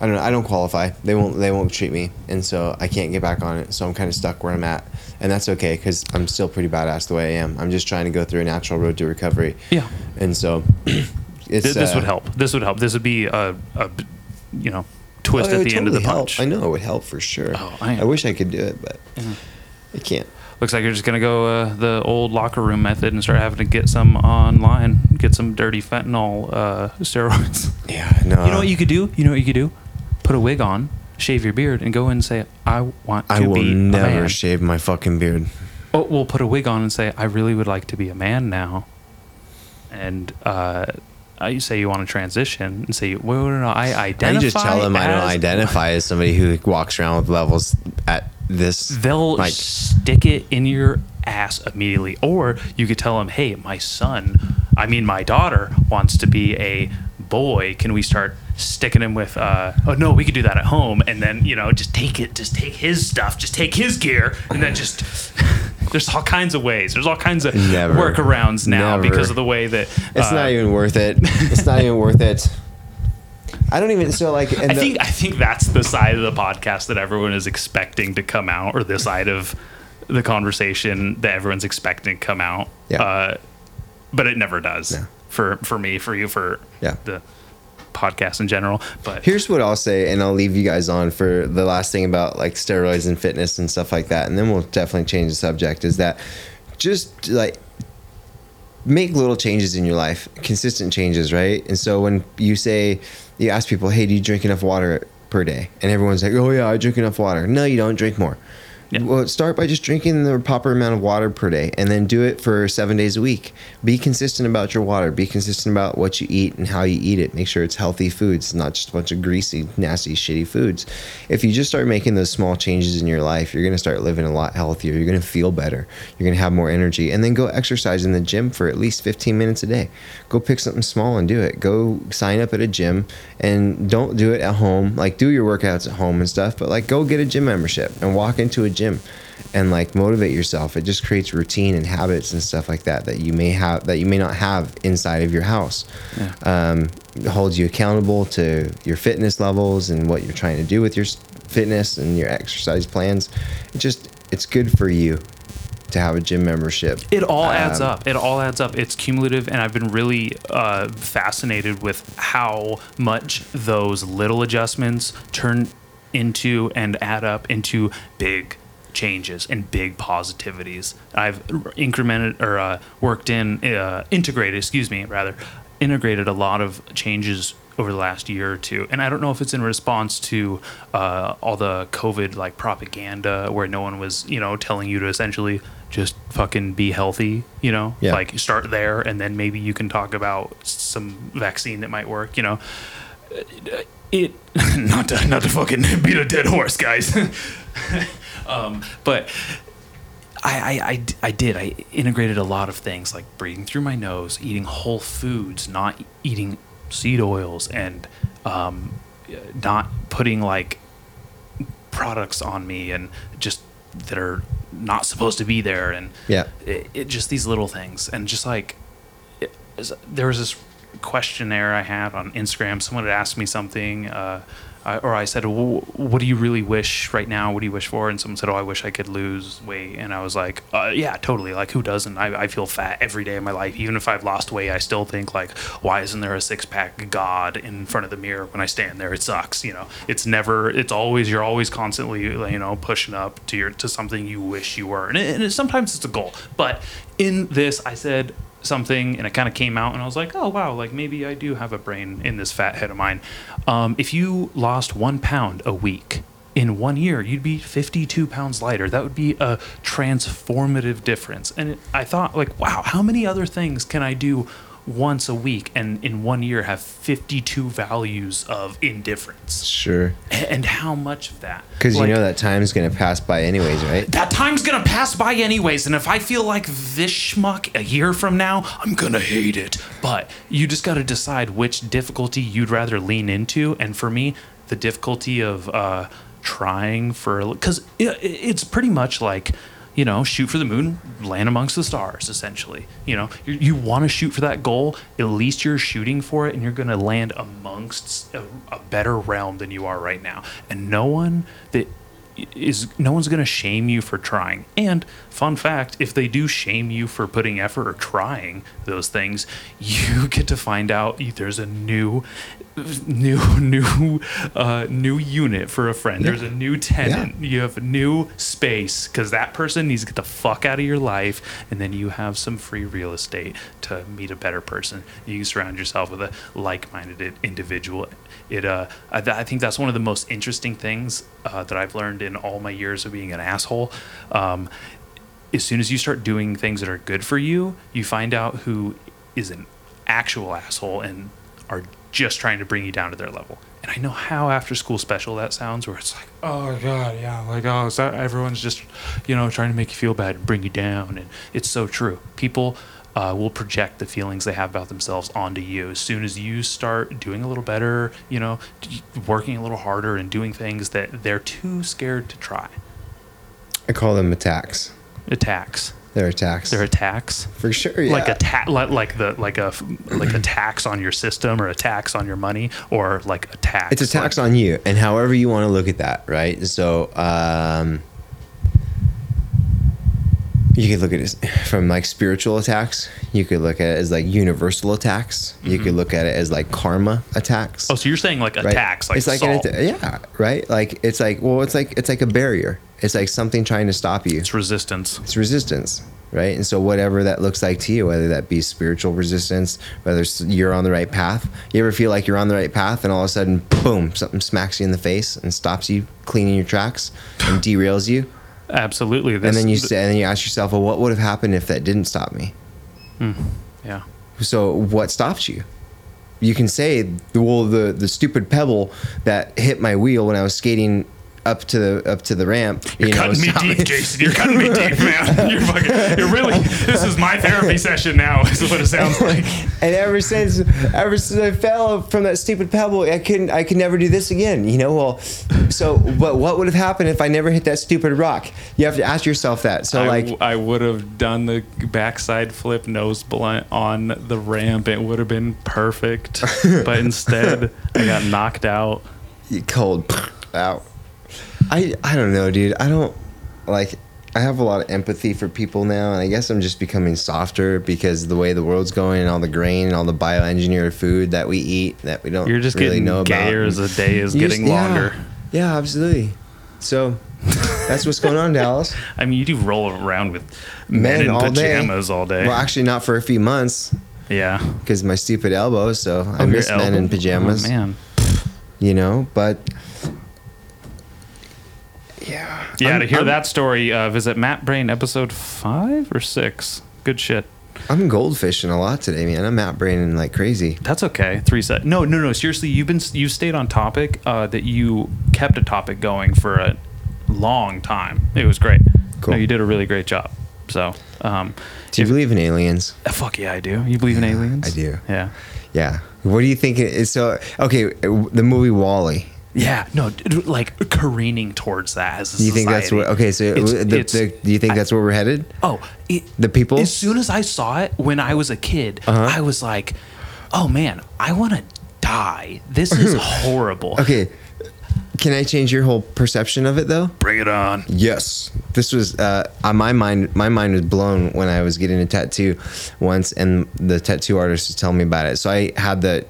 Speaker 3: I don't know. I don't qualify. They won't. They won't treat me, and so I can't get back on it. So I'm kind of stuck where I'm at, and that's okay because I'm still pretty badass the way I am. I'm just trying to go through a natural road to recovery.
Speaker 2: Yeah.
Speaker 3: And so, it's
Speaker 2: This,
Speaker 3: uh,
Speaker 2: would help. This would help. This would be a, a you know, twist
Speaker 3: oh,
Speaker 2: at the end of the
Speaker 3: totally help.
Speaker 2: punch.
Speaker 3: I know it would help for sure.
Speaker 2: Oh, I-
Speaker 3: I wish I could do it, but I can't.
Speaker 2: Looks like you're just gonna go uh, the old locker room method and start having to get some online, get some dirty fentanyl uh, steroids.
Speaker 3: Yeah. No.
Speaker 2: you know what you could do? You know what you could do? Put a wig on, shave your beard, and go in and say, "I want to be
Speaker 3: I will
Speaker 2: be a
Speaker 3: never
Speaker 2: man."
Speaker 3: shave my fucking beard.
Speaker 2: oh, we'll put a wig on and say, "I really would like to be a man now," and uh, I say you want to transition and say, "Well, no, no, I identify."
Speaker 3: I just tell them I don't
Speaker 2: as-
Speaker 3: identify as somebody who walks around with levels at this.
Speaker 2: they'll stick it in your ass immediately or you could tell them hey my son i mean my daughter wants to be a boy can we start sticking him with uh oh no we could do that at home and then you know just take it just take his stuff just take his gear and then just there's all kinds of ways there's all kinds of
Speaker 3: Never.
Speaker 2: workarounds now
Speaker 3: Never.
Speaker 2: because of the way that
Speaker 3: it's
Speaker 2: uh,
Speaker 3: not even worth it. It's not even worth it. I don't even. So like. and
Speaker 2: I
Speaker 3: the-
Speaker 2: think I think that's the side of the podcast that everyone is expecting to come out, or the side of the conversation that everyone's expecting to come out.
Speaker 3: Yeah.
Speaker 2: Uh, but it never does
Speaker 3: No.
Speaker 2: for for me, for you, for
Speaker 3: Yeah.
Speaker 2: the podcast in general. But
Speaker 3: Here's what I'll say, and I'll leave you guys on for the last thing about like steroids and fitness and stuff like that, and then we'll definitely change the subject. Is that just like make little changes in your life, consistent changes, right? And so when you say, you ask people, hey, do you drink enough water per day? And everyone's like, oh yeah, I drink enough water. No, you don't. Drink more.
Speaker 2: Yeah.
Speaker 3: Well, start by just drinking the proper amount of water per day and then do it for seven days a week. Be consistent about your water. Be consistent about what you eat and how you eat it. Make sure it's healthy foods, not just a bunch of greasy, nasty, shitty foods. If you just start making those small changes in your life, you're going to start living a lot healthier. You're going to feel better. You're going to have more energy. And then go exercise in the gym for at least 15 minutes a day. Go pick something small and do it. Go sign up at a gym and don't do it at home. Like, do your workouts at home and stuff, but like, go get a gym membership and walk into a gym and like motivate yourself. It just creates routine and habits and stuff like that that you may have that you may not have inside of your house. Um, it holds you accountable to your fitness levels and what you're trying to do with your fitness and your exercise plans. It just it's good for you to have a gym membership.
Speaker 2: It all adds
Speaker 3: Um,
Speaker 2: up. It all adds up. It's cumulative, and I've been really uh, fascinated with how much those little adjustments turn into and add up into big changes and big positivities. I've incremented or uh, worked in, uh, integrated, excuse me, rather, integrated a lot of changes over the last year or two. And I don't know if it's in response to uh, all the COVID like propaganda where no one was, you know, telling you to essentially just fucking be healthy, you know,
Speaker 3: Yeah.
Speaker 2: like start there and then maybe you can talk about some vaccine that might work, you know. It not to not to fucking beat a dead horse, guys. um, but I did. I integrated a lot of things like breathing through my nose, eating whole foods, not eating seed oils, and um, not putting like products on me and just that are not supposed to be there. And
Speaker 3: Yeah.
Speaker 2: it, it just these little things. And just like it, there was this questionnaire I had on Instagram. Someone had asked me something uh, Or I said, well, "What do you really wish right now? What do you wish for?" And someone said, "Oh, I wish I could lose weight." And I was like, uh, "Yeah, totally. Like, who doesn't? I, I feel fat every day of my life. Even if I've lost weight, I still think like, why isn't there a six pack God in front of the mirror when I stand there? It sucks. You know, it's never. It's always you're always constantly you know pushing up to your to something you wish you were, and, it, and it, sometimes it's a goal. But in this, I said." Something and it kind of came out and i was like oh wow like maybe i do have a brain in this fat head of mine. Um, if you lost one pound a week in one year you'd be 52 pounds lighter. That would be a transformative difference. And it, i thought like wow how many other things can i do once a week and in one year have 52 values of indifference
Speaker 3: Sure.
Speaker 2: And how much of that
Speaker 3: Because
Speaker 2: Like,
Speaker 3: you know that time's gonna pass by anyways, right?
Speaker 2: that time's gonna pass by anyways, and if I feel like this schmuck a year from now, I'm gonna hate it. But you just gotta decide which difficulty you'd rather lean into, and for me, the difficulty of uh, trying for because it's pretty much like you know shoot for the moon land amongst the stars essentially. You know you, you want to shoot for that goal at least you're shooting for it and you're going to land amongst a, a better realm than you are right now. And no one that is no one's going to shame you for trying. And fun fact, if they do shame you for putting effort or trying those things, you get to find out there's a new new new uh, new unit for a friend. There's a new tenant. You have a new space cuz that person needs to get the fuck out of your life and then you have some free real estate to meet a better person. You can surround yourself with a like-minded individual. It uh I, I think that's one of the most interesting things uh, that I've learned in all my years of being an asshole. Um, as soon as you start doing things that are good for you, you find out who is an actual asshole and are just trying to bring you down to their level. And I know how after school special that sounds, where it's like, oh god, yeah, like oh, is that everyone's just, you know, trying to make you feel bad and bring you down, and it's so true. People uh, will project the feelings they have about themselves onto you. As soon as you start doing a little better, you know, working a little harder and doing things that they're too scared to try.
Speaker 3: I call them attacks.
Speaker 2: Attacks.
Speaker 3: They're attacks.
Speaker 2: They're attacks.
Speaker 3: for sure. Yeah.
Speaker 2: like a ta- like, like the like a like a tax on your system or a tax on your money or like a tax.
Speaker 3: it's a tax
Speaker 2: like,
Speaker 3: on you, and however you want to look at that, right? So, um, you could look at it from like spiritual attacks. You could look at it as like universal attacks. You could look at it as like karma attacks.
Speaker 2: Mm-hmm. Oh, so you're saying like
Speaker 3: right?
Speaker 2: tax, like
Speaker 3: it's like atta- yeah, right. Like it's like well, it's like it's like a barrier. It's like something trying to stop you.
Speaker 2: it's resistance.
Speaker 3: It's resistance, right? And so whatever that looks like to you, whether that be spiritual resistance, whether you're on the right path. You ever feel like you're on the right path, and all of a sudden, boom, something smacks you in the face and stops you cleaning your tracks and derails you.
Speaker 2: Absolutely. This,
Speaker 3: and then you say, and then you ask yourself, well, what would have happened if that didn't stop me? Hmm.
Speaker 2: yeah.
Speaker 3: So what stopped you? You can say, well, the the stupid pebble that hit my wheel when I was skating up to the up to the ramp.
Speaker 2: You're
Speaker 3: you know,
Speaker 2: cutting me
Speaker 3: stopped
Speaker 2: deep, Jason. You're cutting me deep, man. You're fucking. You're really. This is my therapy session now. Is what it sounds like.
Speaker 3: and ever since ever since I fell from that stupid pebble, I couldn't I could never do this again. You know, well so but what would have happened if I never hit that stupid rock? You have to ask yourself that. So
Speaker 2: I,
Speaker 3: like
Speaker 2: I would have done the backside flip nose blunt on the ramp. It would have been perfect, but instead I got knocked out.
Speaker 3: cold out. I I don't know, dude. I don't like I have a lot of empathy for people now, and I guess I'm just becoming softer because the way the world's going and all the grain and all the bioengineered food that we eat that we don't
Speaker 2: You're just
Speaker 3: really
Speaker 2: getting
Speaker 3: know
Speaker 2: gayer
Speaker 3: about.
Speaker 2: as the day is
Speaker 3: You just-
Speaker 2: getting
Speaker 3: yeah.
Speaker 2: longer.
Speaker 3: Yeah, absolutely. So that's what's going on, Dallas.
Speaker 2: I mean, you do roll around with men,
Speaker 3: Men
Speaker 2: in
Speaker 3: all day.
Speaker 2: pajamas all day.
Speaker 3: Well, actually, not for a few months
Speaker 2: yeah.
Speaker 3: because my stupid elbow. So I
Speaker 2: Oh, your
Speaker 3: miss men in
Speaker 2: oh,
Speaker 3: pajamas.
Speaker 2: Oh, man.
Speaker 3: You know, but yeah,
Speaker 2: Yeah,
Speaker 3: I'm-
Speaker 2: to hear
Speaker 3: I'm-
Speaker 2: that story, uh, visit Math Brain episode five or six. Good shit.
Speaker 3: I'm goldfishing a lot today, man. I'm out braining like crazy.
Speaker 2: That's okay. Three set. No, no, no. Seriously, you've been you stayed on topic. Uh, that you kept a topic going for a long time. It was great.
Speaker 3: Cool.
Speaker 2: No, you did a really great job. So, um,
Speaker 3: Do you believe in aliens?
Speaker 2: uh, fuck yeah, I do. You believe in aliens?
Speaker 3: I do.
Speaker 2: Yeah.
Speaker 3: Yeah. What do you think? It is so okay. The movie WALL-E.
Speaker 2: Yeah. No, like careening towards that as a
Speaker 3: you think that's what? Okay, so
Speaker 2: It's-
Speaker 3: the,
Speaker 2: it's-
Speaker 3: the, do you think
Speaker 2: I-
Speaker 3: that's where we're headed?
Speaker 2: Oh, it,
Speaker 3: The people?
Speaker 2: As soon as I saw it when I was a kid,
Speaker 3: Uh-huh.
Speaker 2: I was like, "Oh man, I want to die. This is horrible."
Speaker 3: Okay, Can I change your whole perception of it though?
Speaker 2: Bring it on.
Speaker 3: Yes. This was uh, on my mind. My mind was blown when I was getting a tattoo once, and the tattoo artist was telling me about it. So I had the.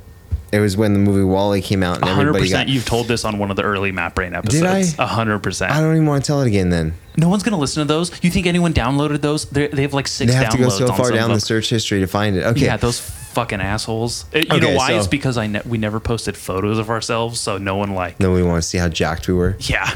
Speaker 3: It was when the movie WALL-E came out, and
Speaker 2: hundred
Speaker 3: everybody
Speaker 2: percent.
Speaker 3: got.
Speaker 2: You've told this on one of the early Math Brain episodes.
Speaker 3: Did I?
Speaker 2: 100%.
Speaker 3: I don't even want to tell it again. Then
Speaker 2: No one's gonna listen to those. You think anyone downloaded those? They're, they have like six
Speaker 3: they have
Speaker 2: downloads
Speaker 3: to go so
Speaker 2: on
Speaker 3: far
Speaker 2: some
Speaker 3: down
Speaker 2: of
Speaker 3: the
Speaker 2: them.
Speaker 3: search history to find it. Okay.
Speaker 2: Yeah, those fucking assholes. It- you know why?
Speaker 3: so-
Speaker 2: it's because I ne- we never posted photos of ourselves, so no one like.
Speaker 3: no, we want to see how jacked we were.
Speaker 2: Yeah.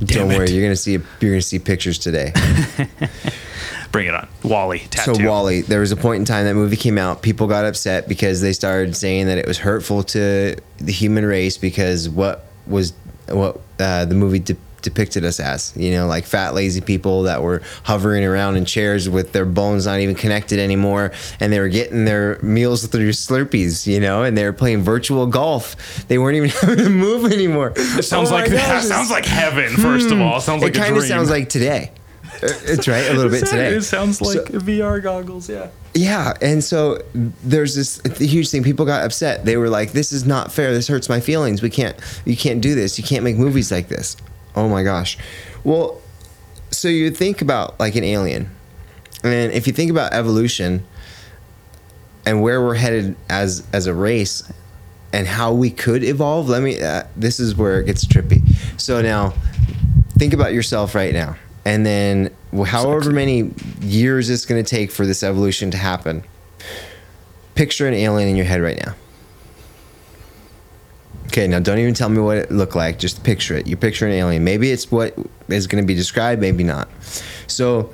Speaker 3: Don't
Speaker 2: Damn
Speaker 3: worry, you're gonna see you're gonna see pictures today.
Speaker 2: Bring it on, WALL-E. Tattoo.
Speaker 3: So WALL-E, there was a point in time that movie came out. People got upset because they started saying that it was hurtful to the human race because what was what uh, the movie de- depicted us as. You know, like fat, lazy people that were hovering around in chairs with their bones not even connected anymore, and they were getting their meals through Slurpees. You know, and they were playing virtual golf. They weren't even having to move anymore.
Speaker 2: It sounds
Speaker 3: Oh
Speaker 2: like that sounds like heaven. First of all, sounds like
Speaker 3: it kind of sounds like today. It's right, a little bit today.
Speaker 2: It sounds like
Speaker 3: So-
Speaker 2: VR goggles. Yeah.
Speaker 3: Yeah, and so there's this huge thing. People got upset. They were like, "This is not fair. This hurts my feelings. We can't. You can't do this. You can't make movies like this." Oh my gosh. Well, so you think about like an alien, and if you think about evolution and where we're headed as as a race, and how we could evolve. Let me. Uh, this is where it gets trippy. So now, think about yourself right now, and then however many years it's going to take for this evolution to happen. Picture an alien in your head right now. Okay, now don't even tell me what it looked like. Just picture it. You picture an alien. Maybe it's what is going to be described, maybe not. So,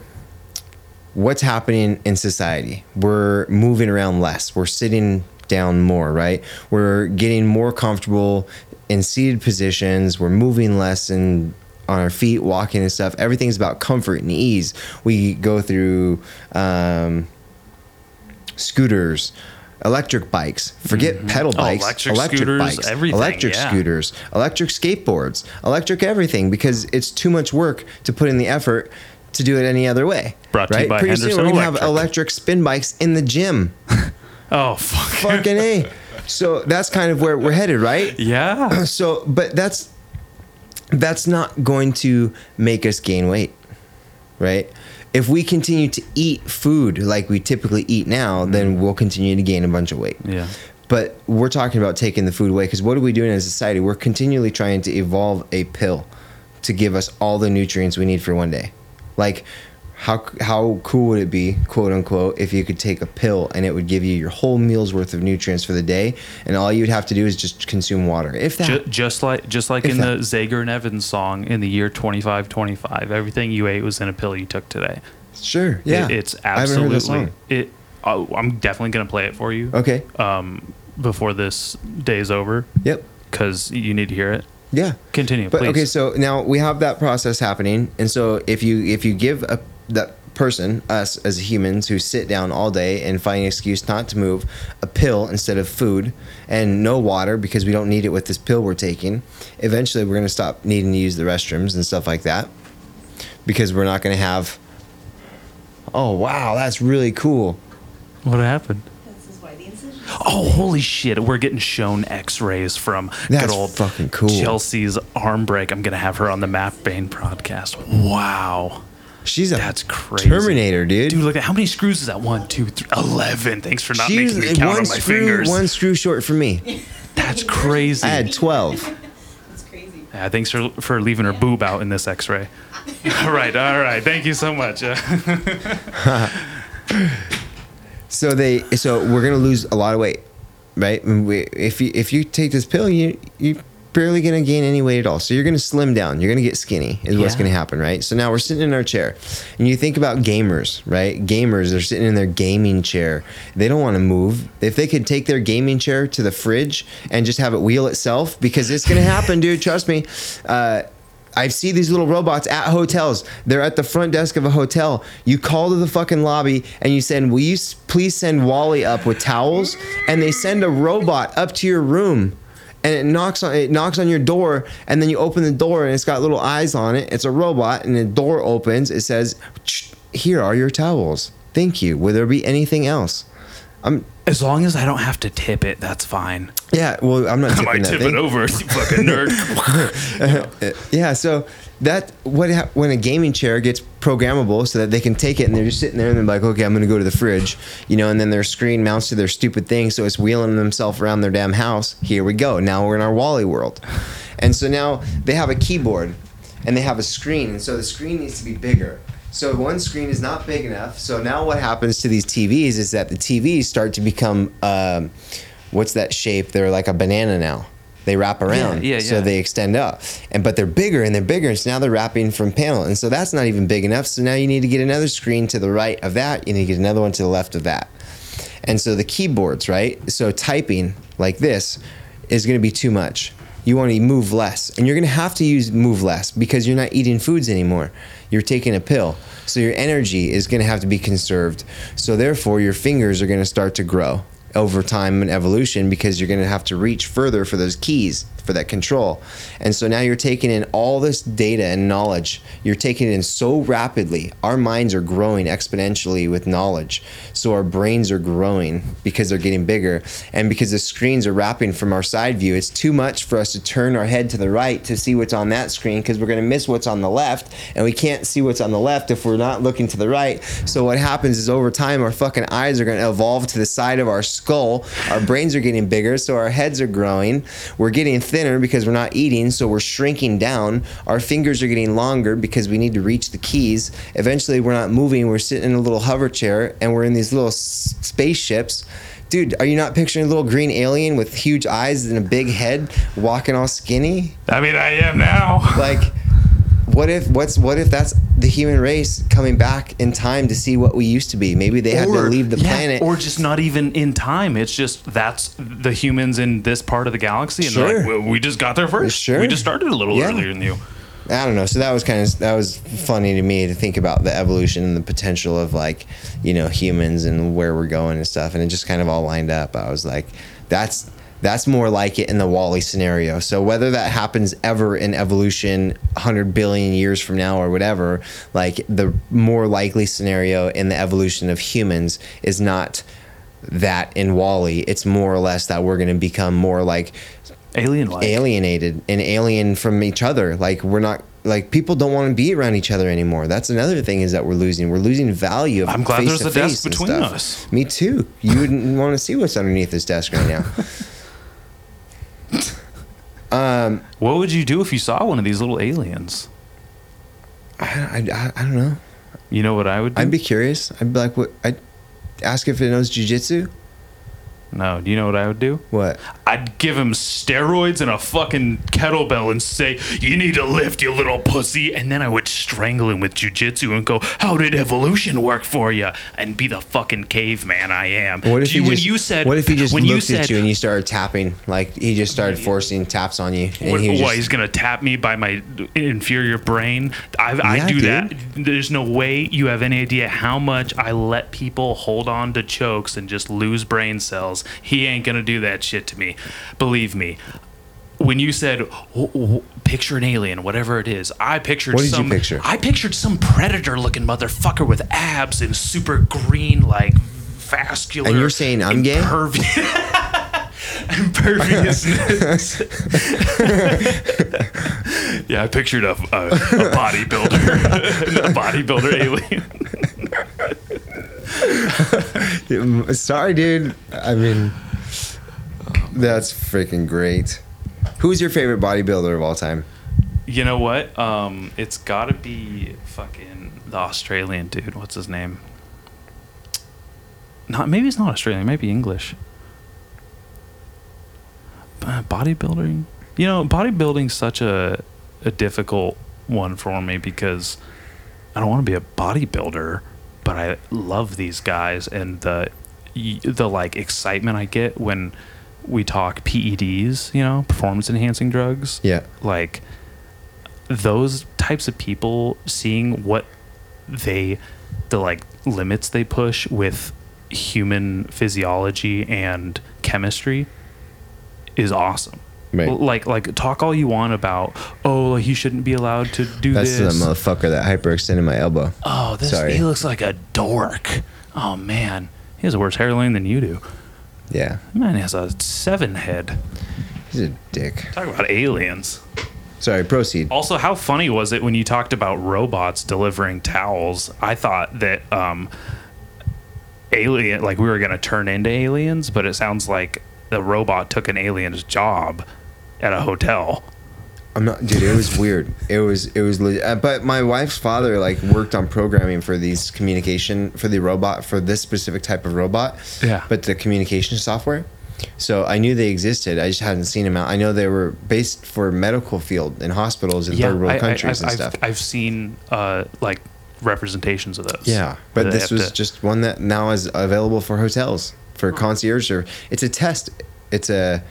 Speaker 3: what's happening in society? We're moving around less. We're sitting down more, right? We're getting more comfortable in seated positions. We're moving less and on our feet, walking and stuff. Everything's about comfort and ease. We go through um, scooters, electric bikes. Forget pedal
Speaker 2: Oh,
Speaker 3: bikes.
Speaker 2: electric scooters, everything,
Speaker 3: Electric
Speaker 2: yeah.
Speaker 3: scooters, electric skateboards, electric everything because it's too much work to put in the effort to do it any other way.
Speaker 2: Brought to you
Speaker 3: right?
Speaker 2: by
Speaker 3: Pretty soon we're gonna have
Speaker 2: Electric.
Speaker 3: electric spin bikes in the gym.
Speaker 2: Oh fuck.
Speaker 3: Fucking a. So that's kind of where we're headed, right?
Speaker 2: Yeah.
Speaker 3: So, but that's that's not going to make us gain weight, right? If we continue to eat food like we typically eat now, mm-hmm. then we'll continue to gain a bunch of weight.
Speaker 2: Yeah.
Speaker 3: But we're talking about taking the food away because what are we doing as a society? We're continually trying to evolve a pill to give us all the nutrients we need for one day. Like, how how cool would it be, quote unquote, if you could take a pill and it would give you your whole meal's worth of nutrients for the day, and all you'd have to do is just consume water. If that,
Speaker 2: Ju- just like just like in
Speaker 3: that-
Speaker 2: the Zager and Evans song in the year 2525 everything you ate was in a pill you took today.
Speaker 3: sure, yeah,
Speaker 2: It- it's
Speaker 3: I haven't heard this
Speaker 2: absolutely
Speaker 3: song.
Speaker 2: it oh, I'm definitely going to play it for you
Speaker 3: Okay.
Speaker 2: um before this day's over
Speaker 3: Yep.
Speaker 2: cuz you need to hear it.
Speaker 3: Yeah.
Speaker 2: Continue,
Speaker 3: But
Speaker 2: please.
Speaker 3: okay, so now we have that process happening, and so if you if you give a that person us as humans who sit down all day and find an excuse not to move a pill instead of food and no water because we don't need it with this pill we're taking eventually we're going to stop needing to use the restrooms and stuff like that because we're not going to have oh wow that's really cool
Speaker 2: What happened?
Speaker 4: This is why the incision.
Speaker 2: Oh, holy shit. We're getting shown x-rays from
Speaker 3: That's
Speaker 2: good old
Speaker 3: fucking cool.
Speaker 2: Chelsea's arm break. I'm going to have her on the Math Brain podcast. Wow.
Speaker 3: She's a
Speaker 2: That's crazy.
Speaker 3: terminator dude,
Speaker 2: Dude, look at how many screws is that? One, two, three, 11. Thanks for not
Speaker 3: she's
Speaker 2: making me count
Speaker 3: one
Speaker 2: on my
Speaker 3: screw
Speaker 2: fingers.
Speaker 3: one screw short for me
Speaker 2: That's crazy.
Speaker 3: i had 12
Speaker 4: that's crazy.
Speaker 2: Yeah, thanks for, for leaving her boob out in this x ray. all right, all right. Thank you so much.
Speaker 3: So they so we're gonna lose a lot of weight, right? We, if you if you take this pill, you you barely gonna gain any weight at all. So you're gonna slim down. You're gonna get skinny. Is what's gonna happen, right? So now we're sitting in our chair, and you think about gamers, right? Gamers they're sitting in their gaming chair. They don't want to move. If they could take their gaming chair to the fridge and just have it wheel itself, because it's gonna happen, dude. Trust me. Uh, I see these little robots at hotels. They're at the front desk of a hotel. You call to the fucking lobby and you send, "Will you please send WALL-E up with towels?" And they send a robot up to your room, and it knocks on it knocks on your door, and then you open the door and it's got little eyes on it. It's a robot, and the door opens. It says, "Here are your towels. Thank you. Will there be anything else?" I'm
Speaker 2: as long as I don't have to tip it, that's fine.
Speaker 3: Yeah, well, I'm not
Speaker 2: I
Speaker 3: tipping
Speaker 2: might
Speaker 3: that
Speaker 2: tip
Speaker 3: thing.
Speaker 2: it over, you fucking nerd.
Speaker 3: Yeah, so that what when a gaming chair gets programmable so that they can take it and they're just sitting there and they're like, okay, I'm gonna go to the fridge, you know, and then their screen mounts to their stupid thing, so it's wheeling themselves around their damn house. Here we go. Now we're in our WALL-E world, and so now they have a keyboard and they have a screen, and so the screen needs to be bigger. So one screen is not big enough. So now what happens to these TVs is that the TVs start to become, um, what's that shape? They're like a banana now. They wrap around.
Speaker 2: yeah,
Speaker 3: So
Speaker 2: yeah.
Speaker 3: they extend up, and but they're bigger and they're bigger. And so now they're wrapping from panel, and so that's not even big enough. So now you need to get another screen to the right of that. You need to get another one to the left of that. And so the keyboards, right? So typing like this is going to be too much. You want to move less, and you're going to have to use move less because you're not eating foods anymore. You're taking a pill. So your energy is going to have to be conserved. So therefore, your fingers are going to start to grow over time and evolution because you're going to have to reach further for those keys for that control. And so now you're taking in all this data and knowledge. You're taking it in so rapidly. Our minds are growing exponentially with knowledge. So our brains are growing because they're getting bigger. And because the screens are wrapping from our side view, it's too much for us to turn our head to the right to see what's on that screen because we're going to miss what's on the left. And we can't see what's on the left if we're not looking to the right. So what happens is over time, our fucking eyes are going to evolve to the side of our skull. Our brains are getting bigger. So our heads are growing. We're getting thinner because we're not eating. So we're shrinking down. Our fingers are getting longer because we need to reach the keys. Eventually, we're not moving. We're sitting in a little hover chair and we're in these little s- spaceships. Dude, are you not picturing a little green alien with huge eyes and a big head walking all skinny?
Speaker 2: I mean, I am now.
Speaker 3: like what if what's what if that's the human race coming back in time to see what we used to be maybe they had to leave the
Speaker 2: yeah,
Speaker 3: planet
Speaker 2: or just not even in time. It's just that's the humans in this part of the galaxy, and they're like, well, we just got there first.
Speaker 3: Sure.
Speaker 2: we just started a little
Speaker 3: Yeah.
Speaker 2: earlier than you.
Speaker 3: i don't know so that was kind of that was funny to me to think about the evolution and the potential of like you know humans and where we're going and stuff and it just kind of all lined up i was like that's that's more like it in the WALL-E scenario. So whether that happens ever in evolution 100 billion years from now or whatever, like the more likely scenario in the evolution of humans is not that in WALL-E. It's more or less that we're going to become more like
Speaker 2: Alien
Speaker 3: alienated and alien from each other. Like we're not like people don't want to be around each other anymore. That's another thing is that we're losing. We're losing value. Of
Speaker 2: I'm glad there's a desk between
Speaker 3: stuff.
Speaker 2: us.
Speaker 3: Me too. You wouldn't want to see what's underneath this desk right now. um,
Speaker 2: What would you do if you saw one of these little aliens?
Speaker 3: I, I, I, I don't know.
Speaker 2: You know what I would do?
Speaker 3: I'd be curious. I'd be like, what? I'd ask if it knows jujitsu.
Speaker 2: No, do you know what I would do?
Speaker 3: What?
Speaker 2: I'd give him steroids and a fucking kettlebell and say, "You need to lift, you little pussy," and then I would strangle him with jujitsu and go, "How did evolution work for you?" And be the fucking caveman I am.
Speaker 3: What if
Speaker 2: you-
Speaker 3: he
Speaker 2: when
Speaker 3: just?
Speaker 2: you said
Speaker 3: What if he just
Speaker 2: when
Speaker 3: looked
Speaker 2: you
Speaker 3: at
Speaker 2: said,
Speaker 3: you and you started tapping? Like he just started forcing taps on you, and
Speaker 2: What,
Speaker 3: he was
Speaker 2: what, he's gonna tap me by my inferior brain? I, I
Speaker 3: Yeah,
Speaker 2: do
Speaker 3: dude.
Speaker 2: that. There's no way you have any idea how much I let people hold on to chokes and just lose brain cells. He ain't gonna do that shit to me. Believe me. When you said "W- w- picture an alien, whatever it is, I pictured
Speaker 3: What did you
Speaker 2: some.
Speaker 3: picture?
Speaker 2: I pictured some predator-looking motherfucker with abs and super green, like vascular.
Speaker 3: And you're saying I'm gay?
Speaker 2: imperviousness. yeah, I pictured a, a, a bodybuilder, a bodybuilder alien.
Speaker 3: Sorry, dude. I mean, that's freaking great. Who's your favorite bodybuilder of all time?
Speaker 2: You know what? Um, it's got to be fucking the Australian dude. What's his name? Not maybe it's not Australian. It might be English. Uh, bodybuilding. You know, bodybuilding's such a a difficult one for me because I don't want to be a bodybuilder, but I love these guys and the the like excitement I get when we talk PEDs, you know, performance enhancing drugs
Speaker 3: Yeah.
Speaker 2: like those types of people seeing what they the like limits they push with human physiology and chemistry is awesome
Speaker 3: Right.
Speaker 2: Like like talk all you want about oh like, he shouldn't be allowed to do this
Speaker 3: That's the motherfucker that hyperextended my elbow.
Speaker 2: oh this
Speaker 3: Sorry.
Speaker 2: he looks like a dork oh man he has a worse hairline than you do
Speaker 3: Yeah,
Speaker 2: Man has a seven head.
Speaker 3: he's a dick.
Speaker 2: Talk about aliens.
Speaker 3: Sorry, proceed.
Speaker 2: Also, how funny was it when you talked about robots delivering towels? I thought that um, alien, like we were going to turn into aliens, but it sounds like the robot took an alien's job at a hotel.
Speaker 3: I'm not, dude. It was weird. It was, it was. Uh, but my wife's father like worked on programming for these communication for the robot for this specific type of robot.
Speaker 2: Yeah.
Speaker 3: But the communication software. So I knew they existed. I just hadn't seen them out. I know they were based for medical field in hospitals in third world
Speaker 2: I,
Speaker 3: countries
Speaker 2: I,
Speaker 3: and
Speaker 2: I've,
Speaker 3: stuff.
Speaker 2: I've seen uh, like representations of those.
Speaker 3: Yeah, but this was
Speaker 2: to-
Speaker 3: just one that now is available for hotels for concierge or it's a test. It's a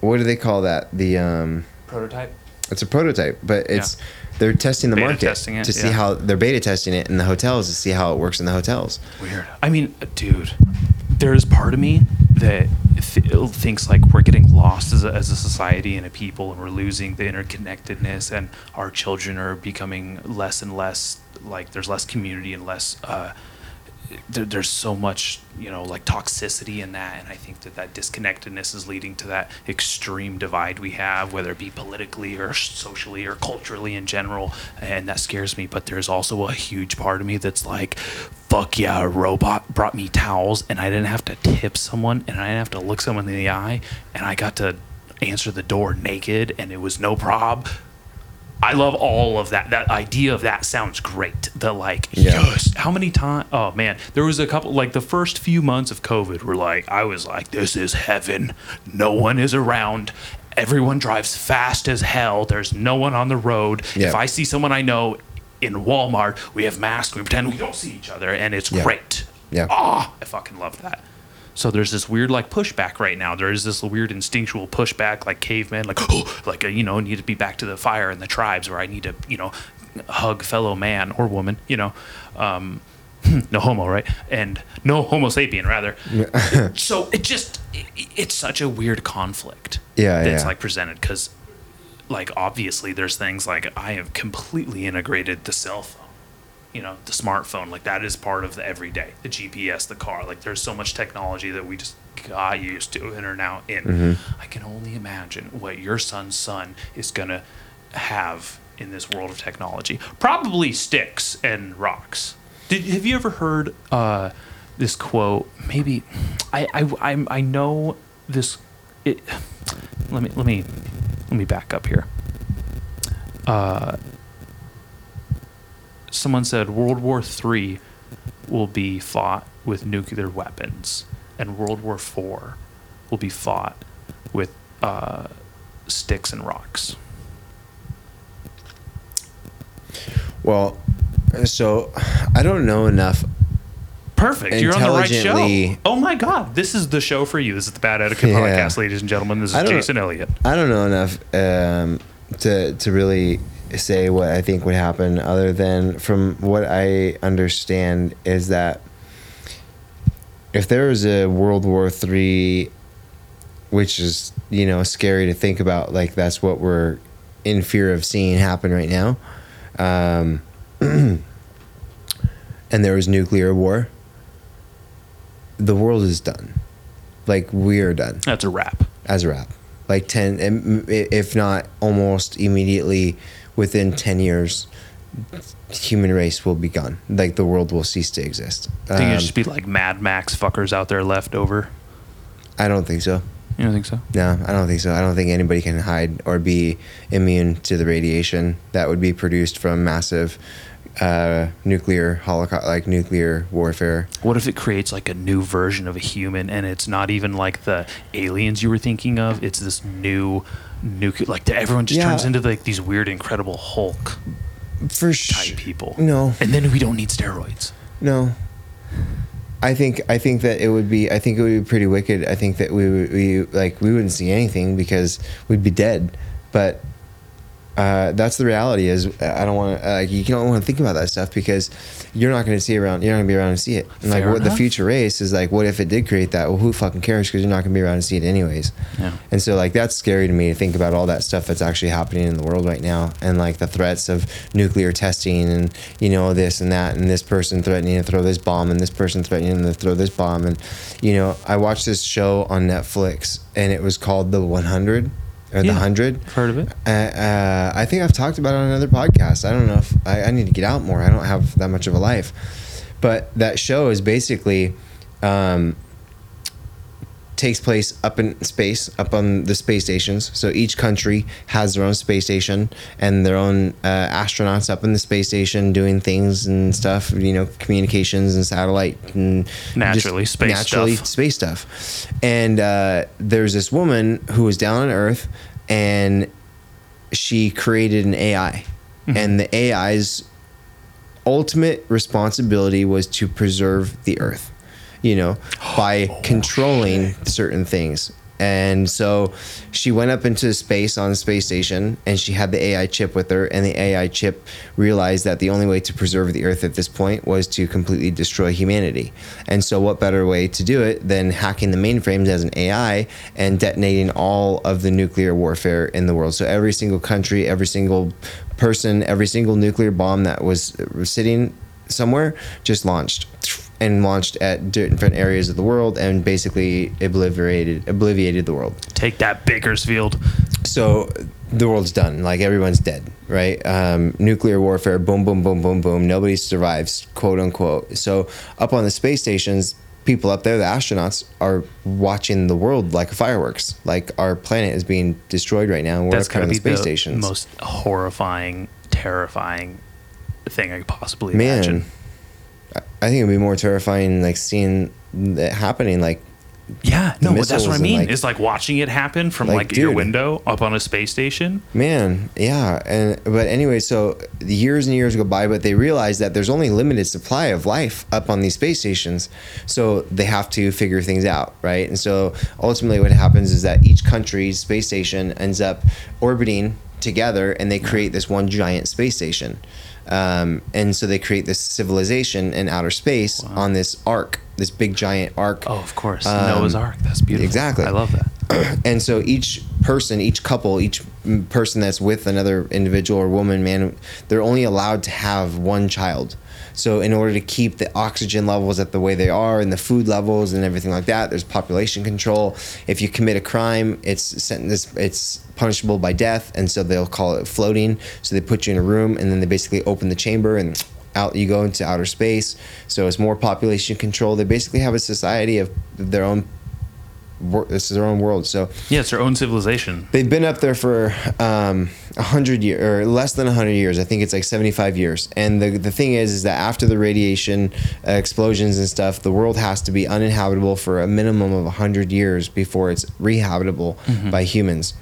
Speaker 3: what do they call that? The um,
Speaker 2: prototype.
Speaker 3: it's a prototype, but it's they're testing the
Speaker 2: Beta
Speaker 3: market
Speaker 2: testing it,
Speaker 3: to see
Speaker 2: yeah.
Speaker 3: how they're beta testing it in the hotels to see how it works in the hotels.
Speaker 2: Weird. I mean, dude, there's part of me that th- thinks like we're getting lost as a, as a society and a people, and we're losing the interconnectedness, and our children are becoming less and less like there's less community and less. Uh, there, there's so much, you know, like toxicity in that, and I think that that disconnectedness is leading to that extreme divide we have, whether it be politically or socially or culturally in general, and that scares me. But there's also a huge part of me that's like, fuck yeah, a robot brought me towels, and I didn't have to tip someone, and I didn't have to look someone in the eye, and I got to answer the door naked, and it was no prob. I love all of that. That idea of that sounds great. The like,
Speaker 3: Yeah.
Speaker 2: yes. How many times? Oh man, there was a couple. Like the first few months of COVID were like, I was like, this is heaven. No one is around. Everyone drives fast as hell. There's no one on the road.
Speaker 3: Yeah.
Speaker 2: If I see someone I know in Walmart, we have masks. We pretend we don't see each other, and it's
Speaker 3: Yeah.
Speaker 2: great.
Speaker 3: Yeah.
Speaker 2: Ah, I fucking love that. So there's this weird like pushback right now. There is this weird instinctual pushback, like cavemen, like oh, like you know, need to be back to the fire and the tribes, where I need to you know hug fellow man or woman, you know, um, no homo, right? And no Homo sapien, rather. so it just it, it's such a weird conflict.
Speaker 3: Yeah,
Speaker 2: that's
Speaker 3: yeah.
Speaker 2: like presented because like obviously there's things like I have completely integrated the cell phone you know the smartphone like that is part of the everyday the gps the car like there's so much technology that we just got used to and are now in.
Speaker 3: Mm-hmm.
Speaker 2: i can only imagine what your son's son is going to have in this world of technology. Probably sticks and rocks. Did, have you ever heard uh, this quote? Maybe I, I I'm, i know this it, let me let me let me back up here. Uh, someone said World War III will be fought with nuclear weapons, and World War IV will be fought with uh, sticks and rocks.
Speaker 3: Well, so I don't know enough.
Speaker 2: Perfect. You're on the right show. Oh my God. This is the show for you. This is the Bad Etiquette
Speaker 3: Yeah.
Speaker 2: Podcast, ladies and gentlemen. This is Jason Elliott.
Speaker 3: I don't know enough um, to to really say what I think would happen. Other than from what I understand is that if there was a World War Three, which is you know scary to think about, like that's what we're in fear of seeing happen right now. Um, and there was nuclear war. The world is done. Like we are done
Speaker 2: That's a wrap.
Speaker 3: as a wrap. Like 10, if not almost immediately within 10 years, human race will be gone. Like the world will cease to exist.
Speaker 2: I think
Speaker 3: Um,
Speaker 2: it'd just be like Mad Max fuckers out there left over.
Speaker 3: I don't think so.
Speaker 2: You don't think so?
Speaker 3: No, I don't think so. I don't think anybody can hide or be immune to the radiation that would be produced from massive uh, nuclear holocaust, like nuclear warfare.
Speaker 2: What if it creates like a new version of a human and it's not even like the aliens you were thinking of? It's this new nuclear, like everyone just
Speaker 3: Yeah.
Speaker 2: turns into like these weird, incredible Hulk
Speaker 3: For
Speaker 2: type
Speaker 3: sure.
Speaker 2: people.
Speaker 3: No.
Speaker 2: And then we don't need steroids.
Speaker 3: No. I think I think that it would be I think it would be pretty wicked. I think that we would we like we wouldn't see anything because we'd be dead. But uh, that's the reality. Is I don't want to. Uh, you don't want to think about that stuff because you're not going to see around. You're not going to be around to see it. And like
Speaker 2: Fair
Speaker 3: what the future race is like. What if it did create that? Well, who fucking cares? Because you're not going to be around to see it anyways.
Speaker 2: Yeah.
Speaker 3: And so like that's scary to me to think about all that stuff that's actually happening in the world right now, and like the threats of nuclear testing, and you know this and that, and this person threatening to throw this bomb, and this person threatening to throw this bomb, and you know I watched this show on Netflix, and it was called The 100 or The 100.
Speaker 2: Heard of it?
Speaker 3: Uh, uh, I think I've talked about it on another podcast. I don't know if I, I need to get out more. I don't have that much of a life. But that show is basically um, takes place up in space, up on the space stations. So each country has their own space station and their own uh, astronauts up in the space station doing things and stuff. You know, communications and satellite and
Speaker 2: Naturally, space
Speaker 3: naturally
Speaker 2: stuff.
Speaker 3: space stuff. And uh, there's this woman who was down on Earth, and she created an AI,
Speaker 2: Mm-hmm.
Speaker 3: and the AI's ultimate responsibility was to preserve the Earth. You know, by
Speaker 2: Oh,
Speaker 3: controlling certain things. And so she went up into space on the space station and she had the AI chip with her. And the AI chip realized that the only way to preserve the earth at this point was to completely destroy humanity. And so, what better way to do it than hacking the mainframes as an AI and detonating all of the nuclear warfare in the world? So, every single country, every single person, every single nuclear bomb that was sitting somewhere just launched and launched at different areas of the world and basically obliterated obliviated the world.
Speaker 2: Take that, Bakersfield.
Speaker 3: So the world's done. Like everyone's dead, right? Um, nuclear warfare, boom, boom, boom, boom, boom. Nobody survives, quote unquote. So up on the space stations, people up there, the astronauts, are watching the world like fireworks. Like our planet is being destroyed right now. And we're
Speaker 2: That's
Speaker 3: up on the
Speaker 2: be
Speaker 3: space
Speaker 2: the
Speaker 3: stations.
Speaker 2: most horrifying, terrifying thing I could possibly
Speaker 3: Man,
Speaker 2: imagine.
Speaker 3: I think it'd be more terrifying, like seeing it happening. Like
Speaker 2: Yeah, no, but that's what I mean.
Speaker 3: like-
Speaker 2: it's like watching it happen from
Speaker 3: Like,
Speaker 2: like, your window up on a space station.
Speaker 3: Man, yeah, and but anyway, so years and years go by, but they realize that there's only limited supply of life up on these space stations, so they have to figure things out, right? And so ultimately, what happens is that each country's space station ends up orbiting together, and they create this one giant space station, um, and so they create this civilization in outer space on this ark, this big giant ark.
Speaker 2: Oh, of course,
Speaker 3: Um,
Speaker 2: Noah's Ark. That's beautiful.
Speaker 3: exactly.
Speaker 2: I love that.
Speaker 3: and so each person each couple each person that's with another individual or woman man they're only allowed to have one child so in order to keep the oxygen levels at the way they are and the food levels and everything like that there's population control. If you commit a crime it's it's punishable by death and so they'll call it floating. So they put you in a room and then they basically open the chamber and out you go into outer space. So it's more population control. They basically have a society of their own this is their own world so
Speaker 2: Yeah, it's their own civilization.
Speaker 3: They've been up there for um, a hundred years, or less than a hundred years. I think it's like seventy-five years. And the the thing is, is that after the radiation uh, explosions and stuff, the world has to be uninhabitable for a minimum of a hundred years before it's rehabitable by humans.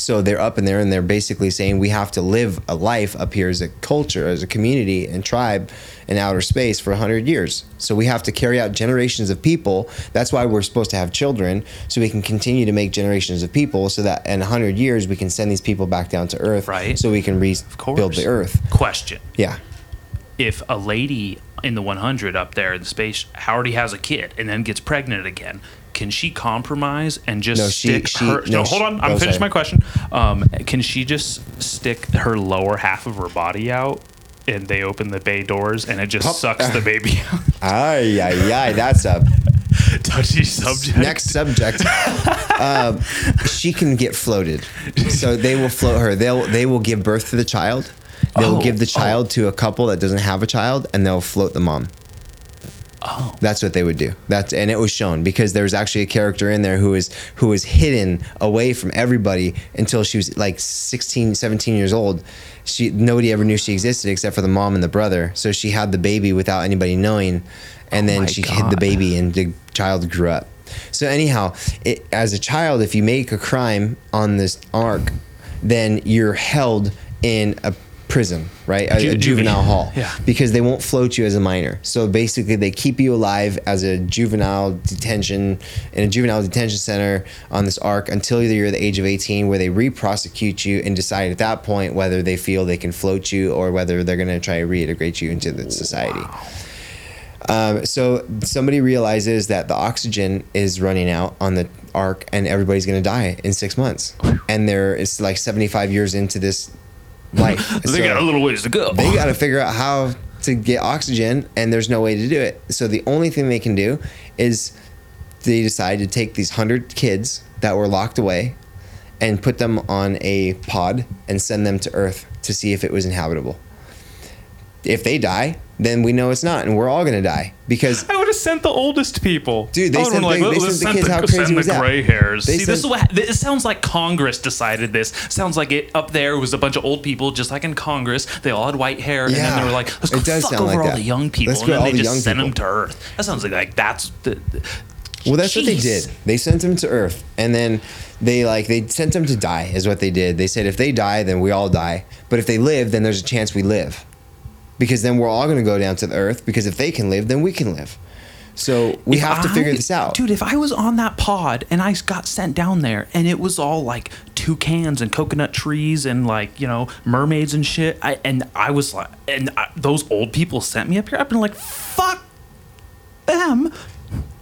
Speaker 3: So they're up in there and they're basically saying we have to live a life up here as a culture, as a community and tribe in outer space for 100 years. So we have to carry out generations of people. That's why we're supposed to have children so we can continue to make generations of people so that in 100 years we can send these people back down to earth
Speaker 2: Right.
Speaker 3: so we can rebuild the earth.
Speaker 2: Question:
Speaker 3: Yeah.
Speaker 2: If a lady in the 100 up there in space already has a kid and then gets pregnant again, can she compromise and just
Speaker 3: No,
Speaker 2: stick
Speaker 3: she-
Speaker 2: her?
Speaker 3: no,
Speaker 2: No, hold
Speaker 3: she-
Speaker 2: on. I'm
Speaker 3: oh,
Speaker 2: finished my question. Um, can she just stick her lower half of her body out? And they open the bay doors, and it just
Speaker 3: Pop-
Speaker 2: sucks the baby out.
Speaker 3: Ay, ay, ay. That's a
Speaker 2: Touchy subject.
Speaker 3: next subject. um, she can get floated, so they will float her. They'll they will give birth to the child. They'll
Speaker 2: Oh,
Speaker 3: give the child to a couple that doesn't have a child, and they'll float the mom.
Speaker 2: Oh.
Speaker 3: That's what they would do. That's and it was shown because there was actually a character in there who was who was hidden away from everybody until she was like 16, 17 years old. She nobody ever knew she existed except for the mom and the brother. So she had the baby without anybody knowing, and
Speaker 2: Oh
Speaker 3: then she hid the baby, and the child grew up. So anyhow, it, as a child, if you make a crime on this ark, then you're held in a prison, right? A,
Speaker 2: Ju-
Speaker 3: a juvenile hall.
Speaker 2: Yeah.
Speaker 3: Because they won't float you as a minor. So basically, they keep you alive as a juvenile detention in a juvenile detention center on this ark until you're the age of 18, where they re-prosecute you and decide at that point whether they feel they can float you or whether they're going to try to reintegrate you into the society. Um, so somebody realizes that the oxygen is running out on the ark and everybody's going to die in six months. And there it's like 75 years into this life.
Speaker 2: They
Speaker 3: So
Speaker 2: got a little ways to go.
Speaker 3: they got to figure out how to get oxygen and there's no way to do it. So the only thing they can do is they decide to take these 100 kids that were locked away and put them on a pod and send them to Earth to see if it was inhabitable. If they die, then we know it's not, and we're all gonna die because
Speaker 2: I would have sent the oldest people.
Speaker 3: Dude, they
Speaker 2: I would've
Speaker 3: sent
Speaker 2: been
Speaker 3: the- they
Speaker 2: let's
Speaker 3: sent the
Speaker 2: send
Speaker 3: kids, how crazy
Speaker 2: send
Speaker 3: was
Speaker 2: the
Speaker 3: that?
Speaker 2: gray hairs.
Speaker 3: They
Speaker 2: See, this is what this sounds like. Congress decided this. Sounds like it up there was a bunch of old people, just like in Congress. They all had white hair, and then they were like, "Let's go fuck
Speaker 3: sound
Speaker 2: over
Speaker 3: like
Speaker 2: all
Speaker 3: that.
Speaker 2: the young people,"
Speaker 3: Let's
Speaker 2: and
Speaker 3: go
Speaker 2: then
Speaker 3: all
Speaker 2: they
Speaker 3: the
Speaker 2: just
Speaker 3: young
Speaker 2: sent them to Earth. That sounds like like that's the. the-
Speaker 3: Well, that's what they did. They sent them to Earth, and then they like they sent them to die. Is what they did. They said if they die, then we all die. But if they live, then there's a chance we live, because then we're all going to go down to the Earth. Because if they can live, then we can live. So we
Speaker 2: If
Speaker 3: have to
Speaker 2: I-
Speaker 3: figure this out.
Speaker 2: Dude, if I was on that pod and I got sent down there and it was all like toucans and coconut trees and like, you know, mermaids and shit, I, and I was like, and I, those old people sent me up here, I've been like, fuck them.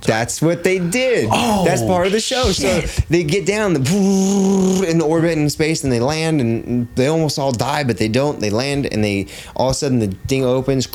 Speaker 3: That's what they did.
Speaker 2: Oh,
Speaker 3: That's part of the show.
Speaker 2: shit.
Speaker 3: So they get down the in the orbit in space and they land and they almost all die, but they don't. They land and they all of a sudden the thing opens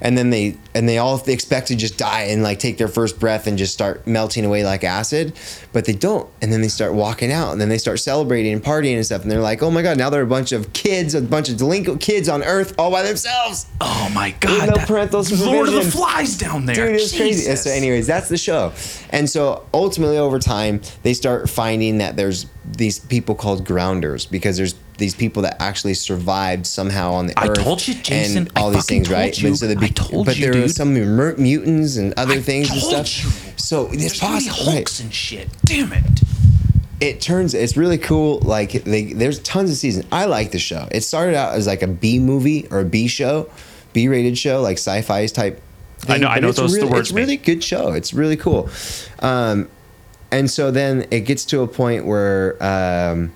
Speaker 3: and then they and they all expect to just die and like take their first breath and just start melting away like acid, but they don't. And then they start walking out and then they start celebrating and partying and stuff. And they're like, oh my god, now they're a bunch of kids, a bunch of delinquent kids on Earth all by themselves.
Speaker 2: Oh my god.
Speaker 3: no parental
Speaker 2: Lord of the. Flies down there.
Speaker 3: Dude, it's crazy. So, anyways, that's the show. And so, ultimately, over time, they start finding that there's these people called grounders because there's these people that actually survived somehow on the
Speaker 2: I
Speaker 3: earth.
Speaker 2: told you, Jason.
Speaker 3: and all
Speaker 2: I
Speaker 3: these things, right?
Speaker 2: you.
Speaker 3: But so they
Speaker 2: I told
Speaker 3: but
Speaker 2: you,
Speaker 3: there were some mutants and other
Speaker 2: I
Speaker 3: things and stuff.
Speaker 2: you.
Speaker 3: So it's
Speaker 2: There's gonna
Speaker 3: possible.
Speaker 2: Hulks and shit. Damn it.
Speaker 3: It turns. It's really cool. Like they, there's tons of seasons. I like the show. It started out as like a B movie or a B show, B rated show, like sci-fi type.
Speaker 2: I know- I know
Speaker 3: it's
Speaker 2: those- the
Speaker 3: really,
Speaker 2: words
Speaker 3: It's really good show. It's really cool. Um, and so then it gets to a point where um,